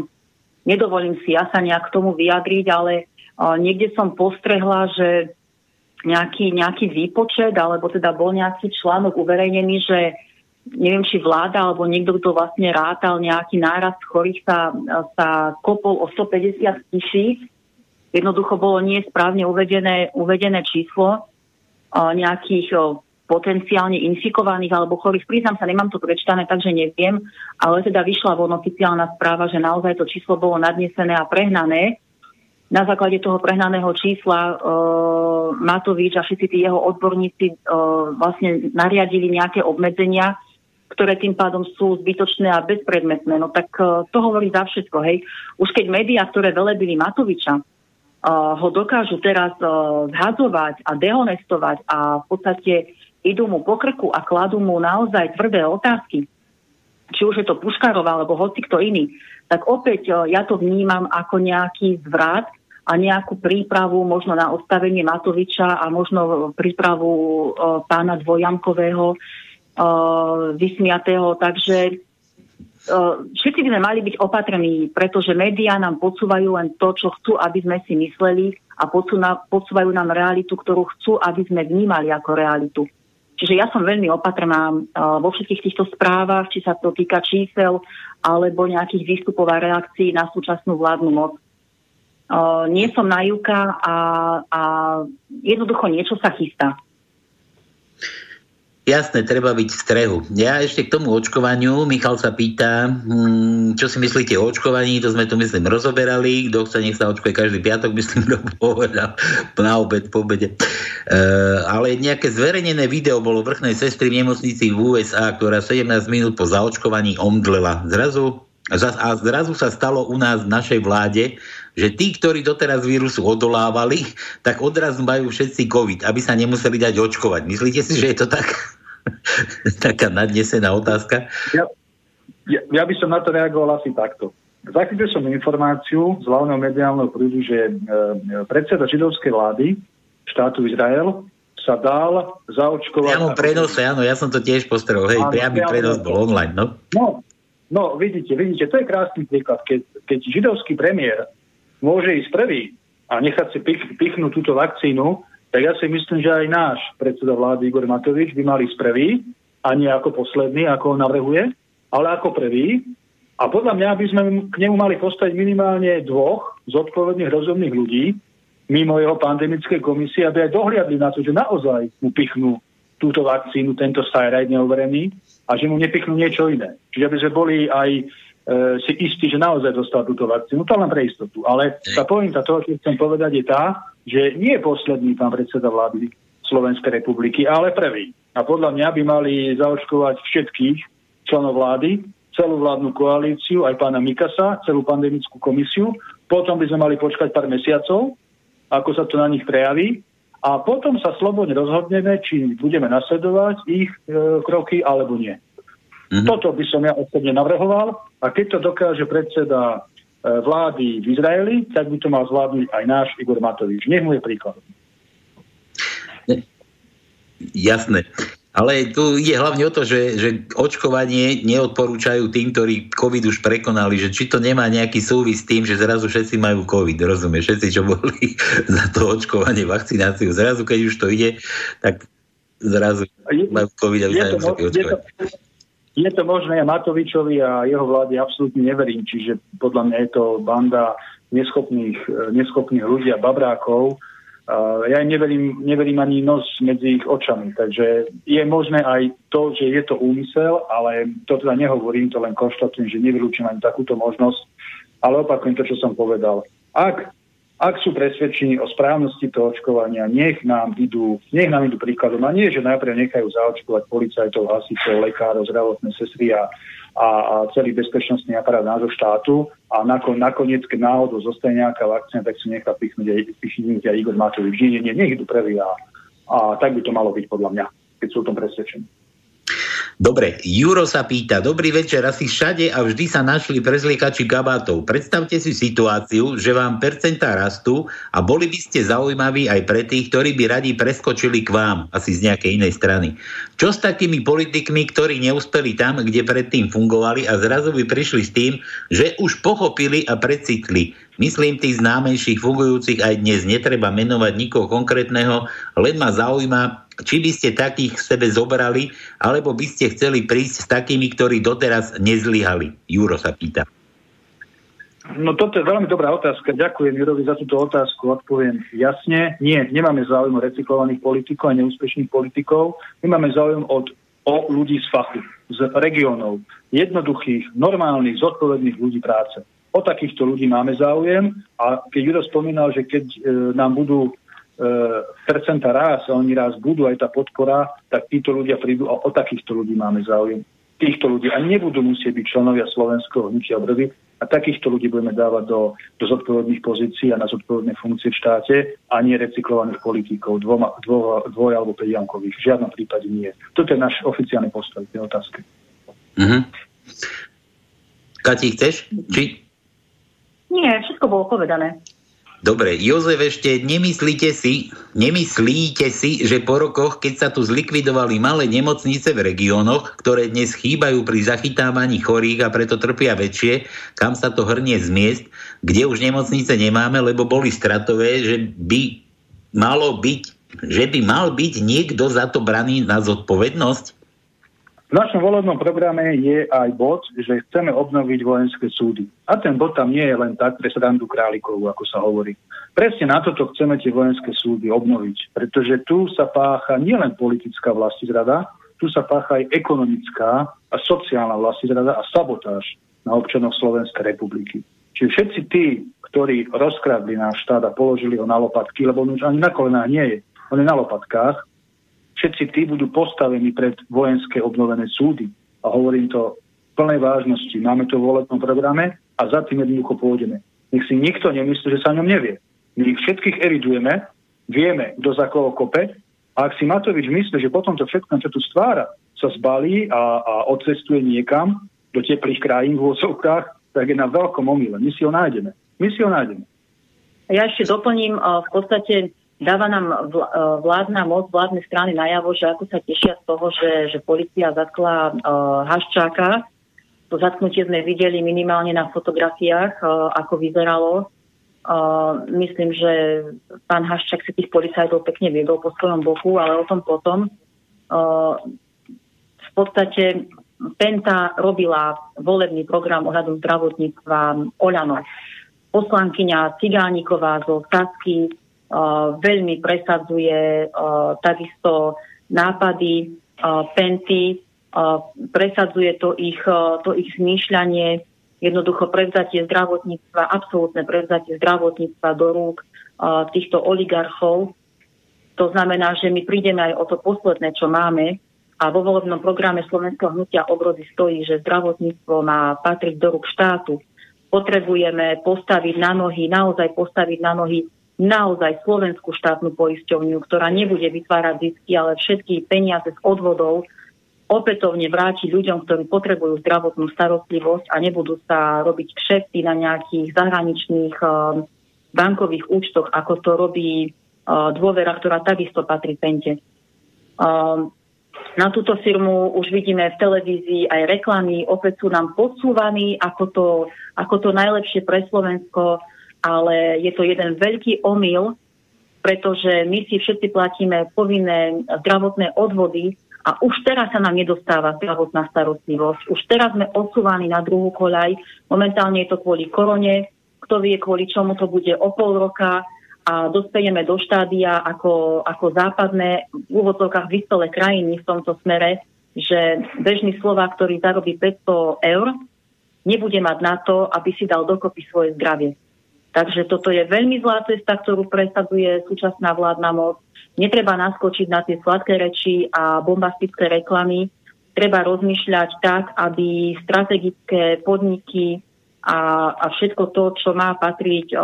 nedovolím si ja sa nejak k tomu vyjadriť, ale niekde som postrehla, že nejaký, nejaký výpočet, alebo teda bol nejaký článok uverejnený, že neviem, či vláda alebo niekto, kto vlastne rátal nejaký nárast chorých sa, sa kopol o 150 tisíc. Jednoducho bolo nie správne uvedené, uvedené číslo nejakých potenciálne infikovaných alebo chorých. Priznám sa, nemám to prečítané, takže neviem, ale teda vyšla von oficiálna správa, že naozaj to číslo bolo nadnesené a prehnané. Na základe toho prehnaného čísla uh, Matovič a všetci tí jeho odborníci uh, vlastne nariadili nejaké obmedzenia, ktoré tým pádom sú zbytočné a bezpredmetné. No tak uh, to hovorí za všetko, hej. Už keď médiá, ktoré velebili Matoviča, uh, ho dokážu teraz uh, zhadzovať a dehonestovať a v podstate idú mu po krku a kladú mu naozaj tvrdé otázky, či už je to Puškarova alebo hoci kto iný, tak opäť e, ja to vnímam ako nejaký zvrat a nejakú prípravu možno na odstavenie Matoviča a možno prípravu uh, pána Dvojamkového uh, vysmiatého. Takže všetci by sme mali byť opatrní, pretože médiá nám podsúvajú len to, čo chcú, aby sme si mysleli a podsúvajú nám realitu, ktorú chcú, aby sme vnímali ako realitu. Čiže ja som veľmi opatrná vo všetkých týchto správach, či sa to týka čísel alebo nejakých výstupov a reakcií na súčasnú vládnu moc. Nie som na juka a, a jednoducho niečo sa chystá. Jasné, treba byť v strehu. Ja ešte k tomu očkovaniu, Michal sa pýta, hm, čo si myslíte o očkovaní, to sme tu myslím rozoberali, kto chce, nech sa očkuje každý piatok, myslím, <laughs> kto povedal na obed, po obede. E, ale nejaké zverejnené video bolo vrchnej sestry v nemocnici v USA, ktorá 17 minút po zaočkovaní omdlela. Zrazu a zrazu sa stalo u nás v našej vláde, že tí, ktorí doteraz vírusu odolávali, tak odrazu majú všetci COVID, aby sa nemuseli dať očkovať. Myslíte si, že je to tak? <laughs> Taká nadnesená otázka. Ja, ja, ja by som na to reagoval asi takto. Zachytil som informáciu z hlavného mediálneho prúdu, že e, predseda židovskej vlády štátu Izrael sa dal zaočkovať. Priamo prenose, áno, ja som to tiež postrel, hej, priamy prenos bol online, no. no. No, vidíte, vidíte, to je krásny príklad. Keď, keď židovský premiér môže ísť prvý a nechať si pich, pichnúť túto vakcínu, tak ja si myslím, že aj náš predseda vlády Igor Matovič by mali ísť prvý a nie ako posledný, ako on navrhuje, ale ako prvý. A podľa mňa by sme k nemu mali postaviť minimálne dvoch zodpovedných, rozumných ľudí, mimo jeho pandemické komisie, aby aj dohliadli na to, že naozaj mu pichnú túto vakcínu, tento Styride neoverený a že mu nepichnú niečo iné. Čiže aby sme boli aj e, si istí, že naozaj dostal túto vakcínu. To len pre istotu. Ale tá pointa toho, čo chcem povedať, je tá, že nie je posledný pán predseda vlády Slovenskej republiky, ale prvý. A podľa mňa by mali zaočkovať všetkých členov vlády, celú vládnu koalíciu, aj pána Mikasa, celú pandemickú komisiu. Potom by sme mali počkať pár mesiacov, ako sa to na nich prejaví. A potom sa slobodne rozhodneme, či budeme nasledovať ich e, kroky alebo nie. Mm-hmm. Toto by som ja osobne navrhoval a keď to dokáže predseda vlády v Izraeli, tak by to mal zvládnuť aj náš Igor Matovič. Nech mu je príklad. Jasné. Ale tu ide hlavne o to, že, že očkovanie neodporúčajú tým, ktorí COVID už prekonali, že či to nemá nejaký súvis s tým, že zrazu všetci majú COVID, rozumieš? Všetci, čo boli <laughs> za to očkovanie, vakcináciu, zrazu keď už to ide, tak zrazu majú COVID a už je, to, je, to, je to možné, ja Matovičovi a jeho vláde absolútne neverím, čiže podľa mňa je to banda neschopných, neschopných ľudí a babrákov, ja im neverím, neverím ani nos medzi ich očami. Takže je možné aj to, že je to úmysel, ale to teda nehovorím, to len konštatujem, že nevylúčim ani takúto možnosť. Ale opakujem to, čo som povedal. Ak, ak sú presvedčení o správnosti toho očkovania, nech nám idú, nech nám idú príkladom. A nie, že najprv nechajú zaočkovať policajtov, hasičov, lekárov, zdravotné sestry a a, a celý bezpečnostný aparát nášho štátu a nakon, nakoniec, keď náhodou zostane nejaká vakcína, tak si nechá pichnúť aj, pichnúť aj Igor Matovič. Nie, nie, nech idú prvý a, a tak by to malo byť podľa mňa, keď sú o tom presvedčení. Dobre, Juro sa pýta, dobrý večer, asi všade a vždy sa našli prezliekači kabátov. Predstavte si situáciu, že vám percentá rastú a boli by ste zaujímaví aj pre tých, ktorí by radi preskočili k vám, asi z nejakej inej strany. Čo s takými politikmi, ktorí neúspeli tam, kde predtým fungovali a zrazu by prišli s tým, že už pochopili a precitli. Myslím tých známejších fungujúcich aj dnes. Netreba menovať nikoho konkrétneho, len ma zaujíma, či by ste takých v sebe zobrali, alebo by ste chceli prísť s takými, ktorí doteraz nezlyhali? Juro sa pýta. No toto je veľmi dobrá otázka. Ďakujem Jurovi za túto otázku. Odpoviem jasne. Nie, nemáme záujem o recyklovaných politikov a neúspešných politikov. My máme záujem od, o ľudí z fachu, z regiónov, jednoduchých, normálnych, zodpovedných ľudí práce. O takýchto ľudí máme záujem a keď Juro spomínal, že keď e, nám budú E, percenta raz a oni raz budú aj tá podpora, tak títo ľudia prídu a o takýchto ľudí máme záujem. Týchto ľudí a nebudú musieť byť členovia slovenského hnutia obrody a takýchto ľudí budeme dávať do, do zodpovedných pozícií a na zodpovedné funkcie v štáte a nie recyklovaných politikov, dvoma, dvo, dvoj alebo päťjankových. V žiadnom prípade nie. Toto je náš oficiálny postoj tej otázke. Uh-huh. Kati, chceš? Či? Nie, všetko bolo povedané. Dobre, Jozef, ešte nemyslíte si, nemyslíte si, že po rokoch, keď sa tu zlikvidovali malé nemocnice v regiónoch, ktoré dnes chýbajú pri zachytávaní chorých a preto trpia väčšie, kam sa to hrnie z miest, kde už nemocnice nemáme, lebo boli stratové, že by malo byť, že by mal byť niekto za to braný na zodpovednosť? V našom volebnom programe je aj bod, že chceme obnoviť vojenské súdy. A ten bod tam nie je len tak pre srandu králikovú, ako sa hovorí. Presne na toto chceme tie vojenské súdy obnoviť, pretože tu sa pácha nielen politická vlastizrada, tu sa pácha aj ekonomická a sociálna vlastizrada a sabotáž na občanov Slovenskej republiky. Čiže všetci tí, ktorí rozkradli náš štát a položili ho na lopatky, lebo on už ani na kolenách nie je, on je na lopatkách, všetci tí budú postavení pred vojenské obnovené súdy. A hovorím to v plnej vážnosti. Máme to v volebnom programe a za tým jednoducho pôjdeme. Nech si nikto nemyslí, že sa o ňom nevie. My ich všetkých evidujeme, vieme, kto za koho kope a ak si Matovič myslí, že potom to všetko, čo tu stvára, sa zbalí a, a odcestuje niekam do teplých krajín v úsovkách, tak je na veľkom omyle. My si ho nájdeme. My si ho nájdeme. Ja ešte doplním, v podstate dáva nám vládna moc, vládne strany najavo, že ako sa tešia z toho, že, že policia zatkla uh, Haščáka. To zatknutie sme videli minimálne na fotografiách, uh, ako vyzeralo. Uh, myslím, že pán Haščák si tých policajtov pekne viedol po svojom boku, ale o tom potom. Uh, v podstate Penta robila volebný program ohľadom zdravotníctva Oľano. Poslankyňa Cigániková zo Sasky veľmi presadzuje uh, takisto nápady uh, Penty, presadzuje to ich, to ich zmýšľanie, jednoducho prevzatie zdravotníctva, absolútne prevzatie zdravotníctva do rúk týchto oligarchov. To znamená, že my prídeme aj o to posledné, čo máme, a vo volebnom programe Slovenského hnutia obrody stojí, že zdravotníctvo má patriť do rúk štátu. Potrebujeme postaviť na nohy, naozaj postaviť na nohy naozaj slovenskú štátnu poisťovňu, ktorá nebude vytvárať zisky, ale všetky peniaze z odvodov opätovne vráti ľuďom, ktorí potrebujú zdravotnú starostlivosť a nebudú sa robiť kšefty na nejakých zahraničných uh, bankových účtoch, ako to robí uh, dôvera, ktorá takisto patrí pente. Uh, na túto firmu už vidíme v televízii aj reklamy, opäť sú nám podsúvaní ako to, ako to najlepšie pre Slovensko, ale je to jeden veľký omyl, pretože my si všetci platíme povinné zdravotné odvody a už teraz sa nám nedostáva zdravotná starostlivosť. Už teraz sme odsúvaní na druhú koľaj. Momentálne je to kvôli korone. Kto vie, kvôli čomu to bude o pol roka a dospejeme do štádia ako, ako západné v úvodzovkách vyspelé krajiny v tomto smere, že bežný Slovák, ktorý zarobí 500 eur, nebude mať na to, aby si dal dokopy svoje zdravie. Takže toto je veľmi zlá cesta, ktorú presaduje súčasná vládna moc. Netreba naskočiť na tie sladké reči a bombastické reklamy. Treba rozmýšľať tak, aby strategické podniky a, a všetko to, čo má patriť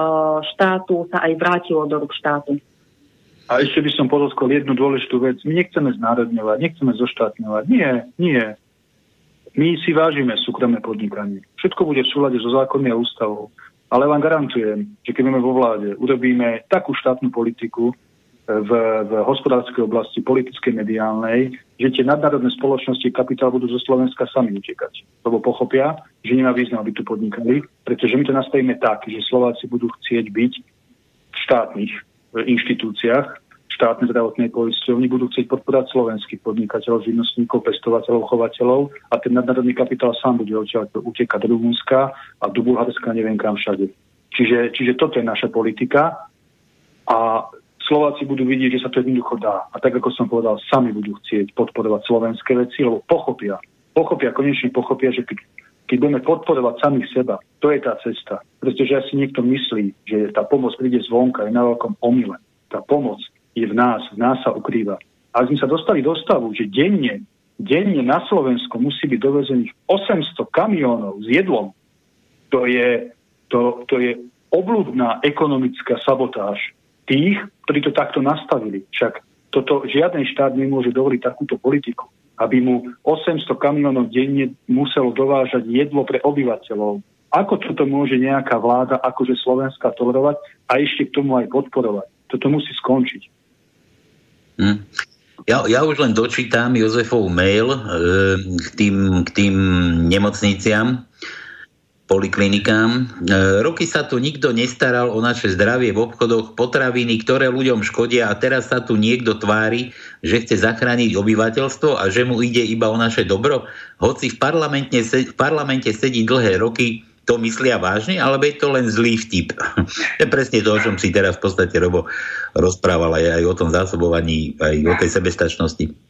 štátu, sa aj vrátilo do rúk štátu. A ešte by som podotkol jednu dôležitú vec. My nechceme znárodňovať, nechceme zoštátňovať. Nie, nie. My si vážime súkromné podnikanie. Všetko bude v súlade so zákonmi a ústavou. Ale vám garantujem, že keď budeme vo vláde, urobíme takú štátnu politiku, v, v hospodárskej oblasti, politickej, mediálnej, že tie nadnárodné spoločnosti kapitál budú zo Slovenska sami utekať. Lebo pochopia, že nemá význam, aby tu podnikali, pretože my to nastavíme tak, že Slováci budú chcieť byť v štátnych inštitúciách, štátne zdravotnej poisťovni budú chcieť podporať slovenských podnikateľov, živnostníkov, pestovateľov, chovateľov a ten nadnárodný kapitál sám bude utekať do Rumunska a do Bulharska, neviem kam všade. Čiže, čiže toto je naša politika a Slováci budú vidieť, že sa to jednoducho dá. A tak, ako som povedal, sami budú chcieť podporovať slovenské veci, lebo pochopia, pochopia, konečne pochopia, že keď, keď budeme podporovať samých seba, to je tá cesta. Pretože asi niekto myslí, že tá pomoc príde zvonka, je na veľkom omyle. Tá pomoc je v nás, v nás sa ukrýva. A sme sa dostali do stavu, že denne, denne na Slovensku musí byť dovezených 800 kamionov s jedlom. To je, to, to je oblúdna ekonomická sabotáž tých, ktorí to takto nastavili. Však toto žiaden štát nemôže dovoliť takúto politiku, aby mu 800 kamionov denne muselo dovážať jedlo pre obyvateľov. Ako toto môže nejaká vláda, akože Slovenska tolerovať a ešte k tomu aj podporovať? Toto musí skončiť. Hm. Ja, ja už len dočítam Jozefov mail e, k, tým, k tým nemocniciam poliklinikám. E, roky sa tu nikto nestaral o naše zdravie v obchodoch, potraviny, ktoré ľuďom škodia a teraz sa tu niekto tvári, že chce zachrániť obyvateľstvo a že mu ide iba o naše dobro. Hoci v parlamente, v parlamente sedí dlhé roky, to myslia vážne, alebo je to len zlý vtip. je presne to, o čom si teraz v podstate Robo rozprával aj, aj o tom zásobovaní, aj o tej sebestačnosti.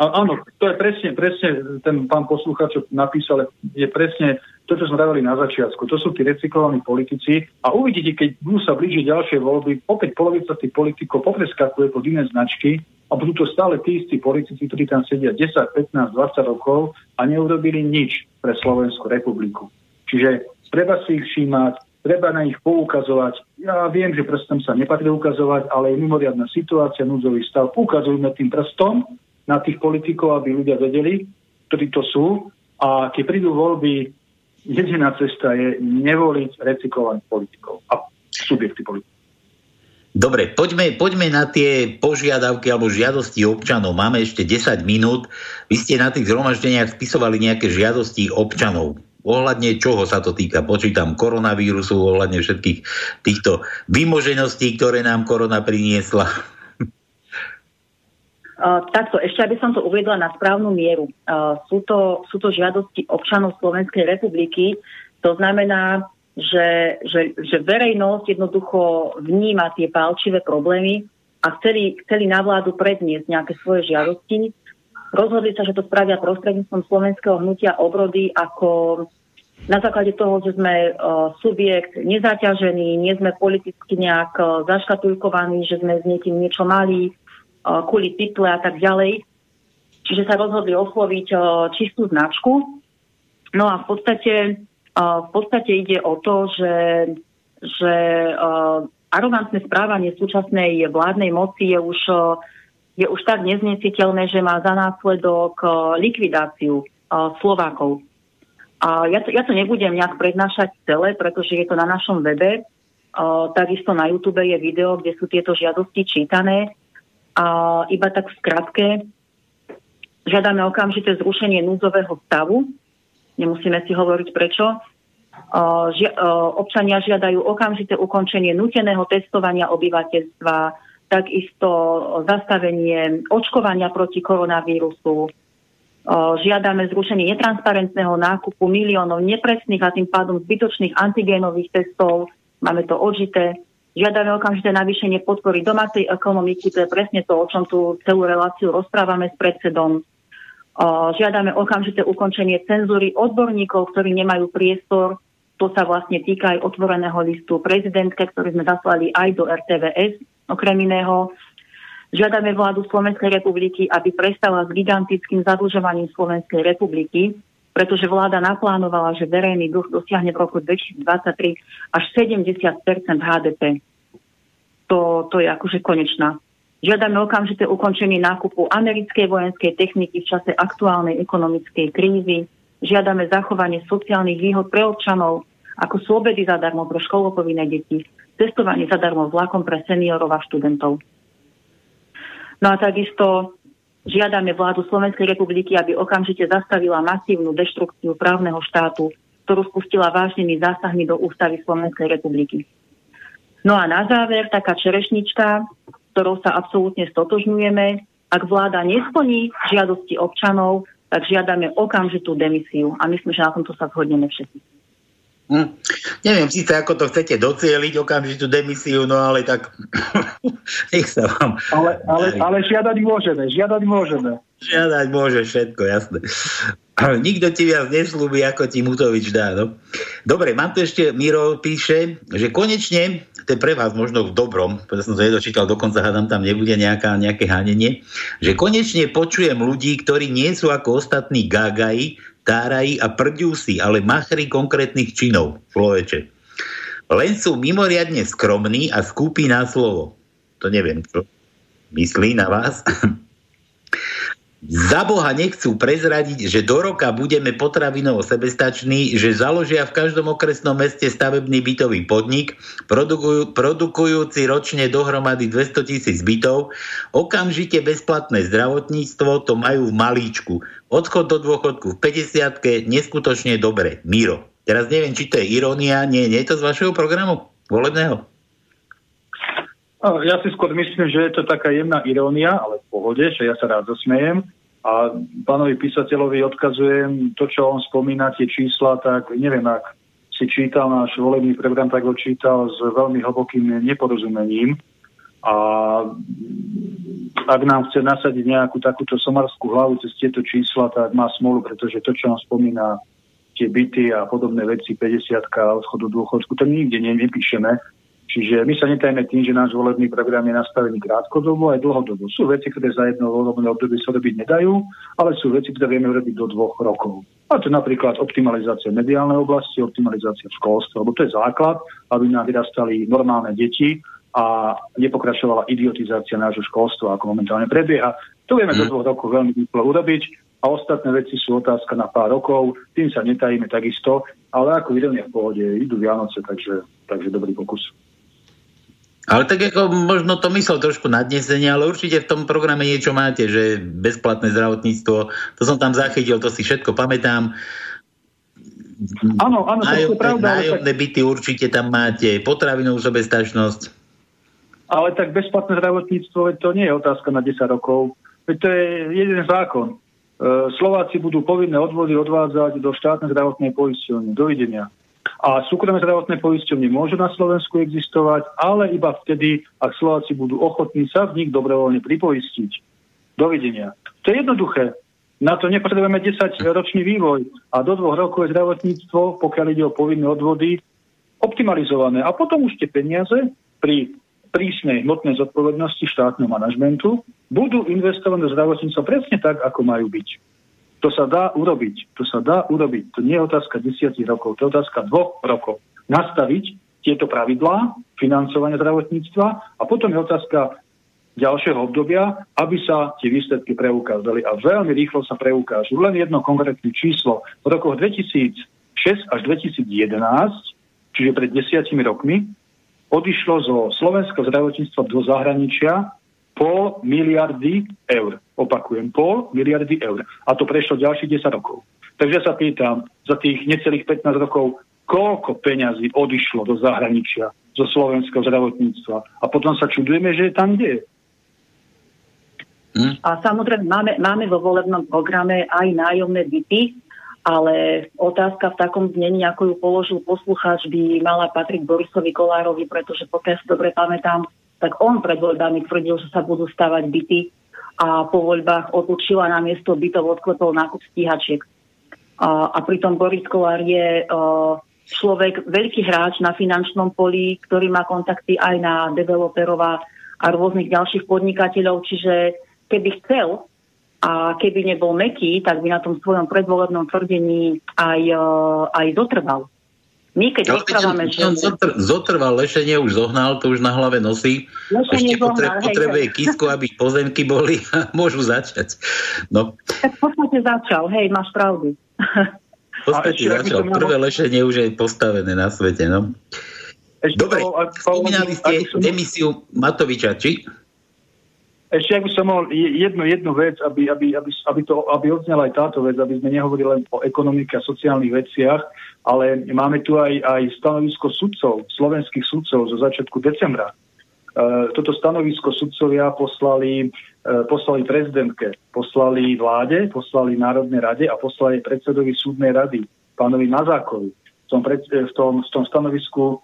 Áno, to je presne, presne ten pán poslúchač, čo napísal, je presne to, čo sme dávali na začiatku. To sú tí recyklovaní politici a uvidíte, keď budú sa blížiť ďalšie voľby, opäť polovica tých politikov popreskakuje pod iné značky a budú to stále tí istí politici, ktorí tam sedia 10, 15, 20 rokov a neurobili nič pre Slovenskú republiku. Čiže treba si ich všímať, treba na nich poukazovať. Ja viem, že prstom sa nepatrí ukazovať, ale je mimoriadná situácia, núdzový stav. Ukazujme tým prstom na tých politikov, aby ľudia vedeli, ktorí to sú. A keď prídu voľby, jediná cesta je nevoliť recyklovaných politikov a subjekty politikov. Dobre, poďme, poďme na tie požiadavky alebo žiadosti občanov. Máme ešte 10 minút. Vy ste na tých zhromaždeniach spisovali nejaké žiadosti občanov. Ohľadne čoho sa to týka? Počítam koronavírusu, ohľadne všetkých týchto vymožeností, ktoré nám korona priniesla. Uh, takto, ešte aby som to uvedla na správnu mieru. Uh, sú, to, sú to žiadosti občanov Slovenskej republiky, to znamená, že, že, že verejnosť jednoducho vníma tie palčivé problémy a chceli, chceli na vládu predniesť nejaké svoje žiadosti. Rozhodli sa, že to spravia prostredníctvom slovenského hnutia obrody ako na základe toho, že sme uh, subjekt nezaťažený, nie sme politicky nejak uh, zaškatulkovaní, že sme s niekým niečo mali, kvôli title a tak ďalej. Čiže sa rozhodli osloviť čistú značku. No a v podstate, v podstate ide o to, že, že arogantné správanie súčasnej vládnej moci je už, je už tak neznesiteľné, že má za následok likvidáciu Slovákov. Ja to, ja to nebudem nejak prednášať celé, pretože je to na našom webe. Takisto na YouTube je video, kde sú tieto žiadosti čítané. A iba tak v skratke, žiadame okamžité zrušenie núdzového stavu. Nemusíme si hovoriť prečo. Občania žiadajú okamžité ukončenie nuteného testovania obyvateľstva, takisto zastavenie očkovania proti koronavírusu. Žiadame zrušenie netransparentného nákupu miliónov nepresných a tým pádom zbytočných antigénových testov. Máme to odžité Žiadame okamžité navýšenie podpory domácej ekonomiky, to je presne to, o čom tu celú reláciu rozprávame s predsedom. Žiadame okamžité ukončenie cenzúry odborníkov, ktorí nemajú priestor. To sa vlastne týka aj otvoreného listu prezidentke, ktorý sme zaslali aj do RTVS, okrem iného. Žiadame vládu Slovenskej republiky, aby prestala s gigantickým zadlžovaním Slovenskej republiky, pretože vláda naplánovala, že verejný dlh dosiahne v roku 2023 až 70 HDP. To, to je akože konečná. Žiadame okamžité ukončenie nákupu americkej vojenskej techniky v čase aktuálnej ekonomickej krízy. Žiadame zachovanie sociálnych výhod pre občanov, ako sú obedy zadarmo pre školopovinné deti, testovanie zadarmo vlakom pre seniorov a študentov. No a takisto Žiadame vládu Slovenskej republiky, aby okamžite zastavila masívnu deštrukciu právneho štátu, ktorú spustila vážnymi zásahmi do ústavy Slovenskej republiky. No a na záver taká čerešnička, ktorou sa absolútne stotožňujeme. Ak vláda nesplní žiadosti občanov, tak žiadame okamžitú demisiu. A myslím, že na tomto sa zhodneme všetci. Hm. Neviem síce, ako to chcete docieliť, okamžitú demisiu, no ale tak <laughs> nech sa vám... Ale, ale, ale žiadať môžeme, žiadať môžeme. Žiadať môže všetko, jasné. <clears throat> Nikto ti viac neslúbi, ako ti Mutovič dá. No. Dobre, mám tu ešte, Miro píše, že konečne, to je pre vás možno v dobrom, pretože som to nedočítal, dokonca hádam tam nebude nejaká, nejaké hanenie, že konečne počujem ľudí, ktorí nie sú ako ostatní gagaji, tárají a si, ale machry konkrétnych činov, človeče. Len sú mimoriadne skromní a skúpi na slovo. To neviem, čo myslí na vás. <laughs> Za Boha nechcú prezradiť, že do roka budeme potravinovo sebestační, že založia v každom okresnom meste stavebný bytový podnik, produkujú, produkujúci ročne dohromady 200 tisíc bytov, okamžite bezplatné zdravotníctvo, to majú v malíčku. Odchod do dôchodku v 50 neskutočne dobre. Miro. Teraz neviem, či to je irónia, nie, nie je to z vašeho programu volebného? Ja si skôr myslím, že je to taká jemná irónia, ale v pohode, že ja sa rád zasmejem. A pánovi písateľovi odkazujem to, čo on spomína, tie čísla, tak neviem, ak si čítal náš volebný program, tak ho čítal s veľmi hlbokým neporozumením. A ak nám chce nasadiť nejakú takúto somarskú hlavu cez tieto čísla, tak má smolu, pretože to, čo on spomína, tie byty a podobné veci, 50 a odchodu dôchodku, to nikde nepíšeme. Čiže my sa netajme tým, že náš volebný program je nastavený krátkodobo aj dlhodobo. Sú veci, ktoré za jedno volebné obdobie sa robiť nedajú, ale sú veci, ktoré vieme urobiť do dvoch rokov. A to napríklad optimalizácia mediálnej oblasti, optimalizácia v školstve, lebo to je základ, aby nám vyrastali normálne deti a nepokračovala idiotizácia nášho školstva, ako momentálne prebieha. To vieme do mhm. dvoch rokov veľmi rýchlo urobiť a ostatné veci sú otázka na pár rokov, tým sa netajíme takisto, ale ako vidíme v pohode, idú Vianoce, takže, takže dobrý pokus. Ale tak ako možno to myslel trošku nadnesenie, ale určite v tom programe niečo máte, že bezplatné zdravotníctvo, to som tam zachytil, to si všetko pamätám. Áno, áno, to je pravda. Nájomné tak... byty určite tam máte, potravinovú sobestačnosť. Ale tak bezplatné zdravotníctvo, to nie je otázka na 10 rokov. To je jeden zákon. E, Slováci budú povinné odvody odvádzať do štátnej zdravotnej poisťovne. Dovidenia. A súkromné zdravotné poisťovne môžu na Slovensku existovať, ale iba vtedy, ak Slováci budú ochotní sa v nich dobrovoľne pripoistiť. Dovidenia. To je jednoduché. Na to nepotrebujeme 10-ročný vývoj a do dvoch rokov je zdravotníctvo, pokiaľ ide o povinné odvody, optimalizované. A potom už tie peniaze pri prísnej hmotnej zodpovednosti štátneho manažmentu budú investované do zdravotníctva presne tak, ako majú byť. To sa dá urobiť. To sa dá urobiť. To nie je otázka desiatich rokov, to je otázka dvoch rokov. Nastaviť tieto pravidlá financovania zdravotníctva a potom je otázka ďalšieho obdobia, aby sa tie výsledky preukázali. A veľmi rýchlo sa preukážu. Len jedno konkrétne číslo. V rokoch 2006 až 2011, čiže pred desiatimi rokmi, odišlo zo slovenského zdravotníctva do zahraničia pol miliardy eur. Opakujem, pol miliardy eur. A to prešlo ďalších 10 rokov. Takže sa pýtam, za tých necelých 15 rokov, koľko peňazí odišlo do zahraničia zo slovenského zdravotníctva. A potom sa čudujeme, že je tam kde. Hm? A samozrejme, máme, máme vo volebnom programe aj nájomné byty, ale otázka v takom znení, ako ju položil poslucháč, by mala patriť Borisovi Kolárovi, pretože pokiaľ si dobre pamätám, tak on pred voľbami tvrdil, že sa budú stavať byty a po voľbách otočila na miesto bytov odklepol nákup stíhačiek. A, a pritom Boris Kolár je uh, človek, veľký hráč na finančnom poli, ktorý má kontakty aj na developerov a rôznych ďalších podnikateľov, čiže keby chcel a keby nebol meký, tak by na tom svojom predvolebnom tvrdení aj, aj dotrval. My keď rozprávame, že... Zotr, zotrval lešenie, už zohnal, to už na hlave nosí. Lešenie Ešte zohnal, hej, potrebuje hej. kisku, aby <laughs> pozemky boli a <laughs> môžu začať. No. Tak v podstate začal, hej, máš pravdu. V podstate začal. Prvé lešenie už je postavené na svete, no. Ešte Dobre, spomínali ste demisiu Matoviča, či? Ešte ak by som mohol jednu, jednu vec, aby, aby, aby, aby, to, aby odznala aj táto vec, aby sme nehovorili len o ekonomike a sociálnych veciach, ale máme tu aj, aj stanovisko sudcov, slovenských sudcov zo začiatku decembra. E, toto stanovisko sudcovia poslali, e, poslali prezidentke, poslali vláde, poslali Národnej rade a poslali predsedovi súdnej rady, pánovi Mazákovi tom, pred, e, v, tom, v tom stanovisku e,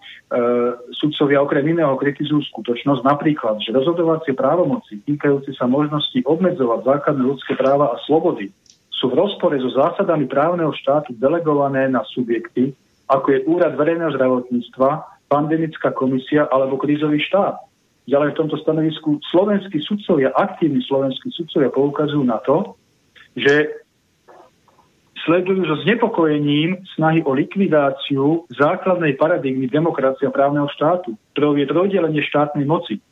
sudcovia okrem iného kritizujú skutočnosť napríklad, že rozhodovacie právomoci týkajúce sa možnosti obmedzovať základné ľudské práva a slobody sú v rozpore so zásadami právneho štátu delegované na subjekty, ako je Úrad verejného zdravotníctva, pandemická komisia alebo krízový štát. Ďalej v tomto stanovisku slovenskí sudcovia, aktívni slovenskí sudcovia poukazujú na to, že sledujú so znepokojením snahy o likvidáciu základnej paradigmy demokracie a právneho štátu, ktorou je trojdelenie štátnej moci.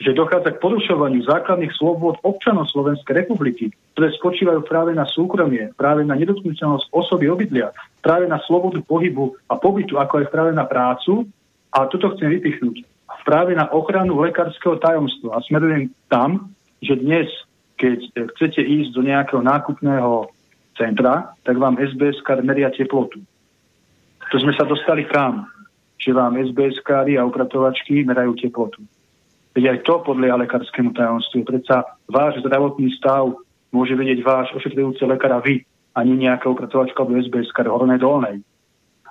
Že dochádza k porušovaniu základných slobôd občanov Slovenskej republiky, ktoré spočívajú práve na súkromie, práve na nedotknutelnosť osoby obydlia, práve na slobodu pohybu a pobytu, ako aj práve na prácu. A toto chcem vypichnúť. Práve na ochranu lekárskeho tajomstva. A smerujem tam, že dnes, keď chcete ísť do nejakého nákupného centra, tak vám SBS kar meria teplotu. To sme sa dostali kam? Že vám SBS kary a upratovačky merajú teplotu. Veď aj to podľa lekárskému tajomstvu. Predsa váš zdravotný stav môže vedieť váš ošetrujúci lekár a vy, ani nejaká upratovačka alebo SBS kar hornej dolnej.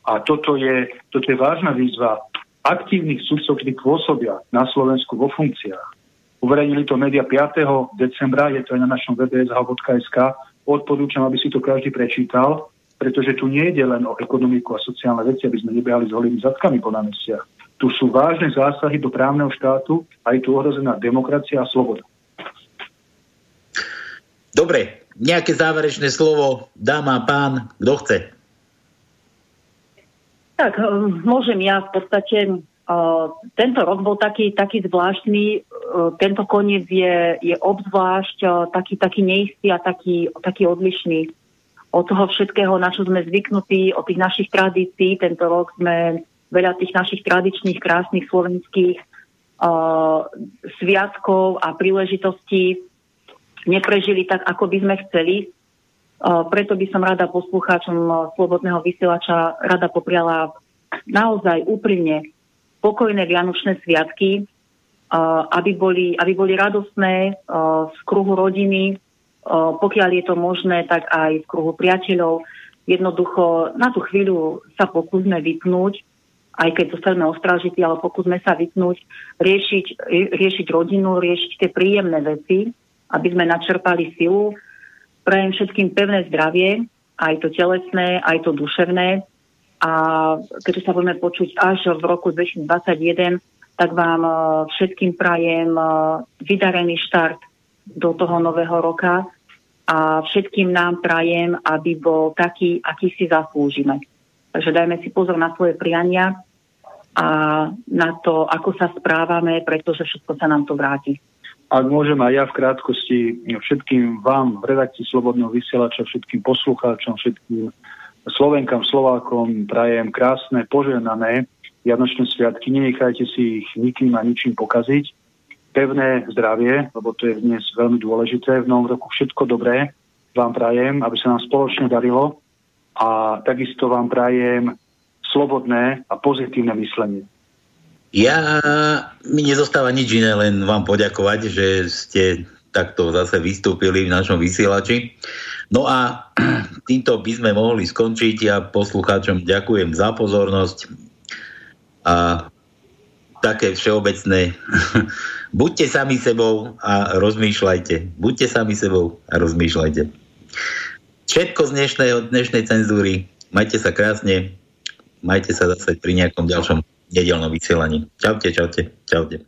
A toto je, toto je vážna výzva aktívnych sudcov, ktorí pôsobia na Slovensku vo funkciách. Uverejnili to média 5. decembra, je to aj na našom webe odporúčam, aby si to každý prečítal, pretože tu nie ide len o ekonomiku a sociálne veci, aby sme nebehali s holými zadkami po námestiach. Tu sú vážne zásahy do právneho štátu a je tu ohrozená demokracia a sloboda. Dobre, nejaké záverečné slovo dáma pán, kto chce? Tak, môžem ja v podstate tento rok bol taký, taký zvláštny, uh, tento koniec je, je obzvlášť uh, taký, taký neistý a taký, taký odlišný od toho všetkého, na čo sme zvyknutí, od tých našich tradícií. Tento rok sme veľa tých našich tradičných, krásnych slovenských uh, sviatkov a príležitostí neprežili tak, ako by sme chceli. Uh, preto by som rada poslucháčom Slobodného vysielača rada popriala naozaj úprimne pokojné Vianočné sviatky, uh, aby, boli, aby boli radostné uh, z kruhu rodiny, pokiaľ je to možné, tak aj v kruhu priateľov. Jednoducho na tú chvíľu sa pokúsme vypnúť, aj keď zostaneme ostražití, ale pokúsme sa vypnúť, riešiť, riešiť rodinu, riešiť tie príjemné veci, aby sme načerpali silu. Prajem všetkým pevné zdravie, aj to telesné, aj to duševné. A keďže sa budeme počuť až v roku 2021, tak vám eh, všetkým prajem eh, vydarený štart do toho nového roka a všetkým nám prajem, aby bol taký, aký si zaslúžime. Takže dajme si pozor na svoje priania a na to, ako sa správame, pretože všetko sa nám to vráti. Ak môžem aj ja v krátkosti všetkým vám v redakcii Slobodného vysielača, všetkým poslucháčom, všetkým Slovenkám, Slovákom prajem krásne, poženané Vianočné sviatky. Nenechajte si ich nikým a ničím pokaziť pevné zdravie, lebo to je dnes veľmi dôležité. V novom roku všetko dobré vám prajem, aby sa nám spoločne darilo a takisto vám prajem slobodné a pozitívne myslenie. Ja, mi nezostáva nič iné, len vám poďakovať, že ste takto zase vystúpili v našom vysielači. No a <clears throat> týmto by sme mohli skončiť. Ja poslucháčom ďakujem za pozornosť a také všeobecné <laughs> Buďte sami sebou a rozmýšľajte. Buďte sami sebou a rozmýšľajte. Všetko z dnešnej, dnešnej cenzúry. Majte sa krásne. Majte sa zase pri nejakom ďalšom nedelnom vysielaní. Čaute, čaute, čaute.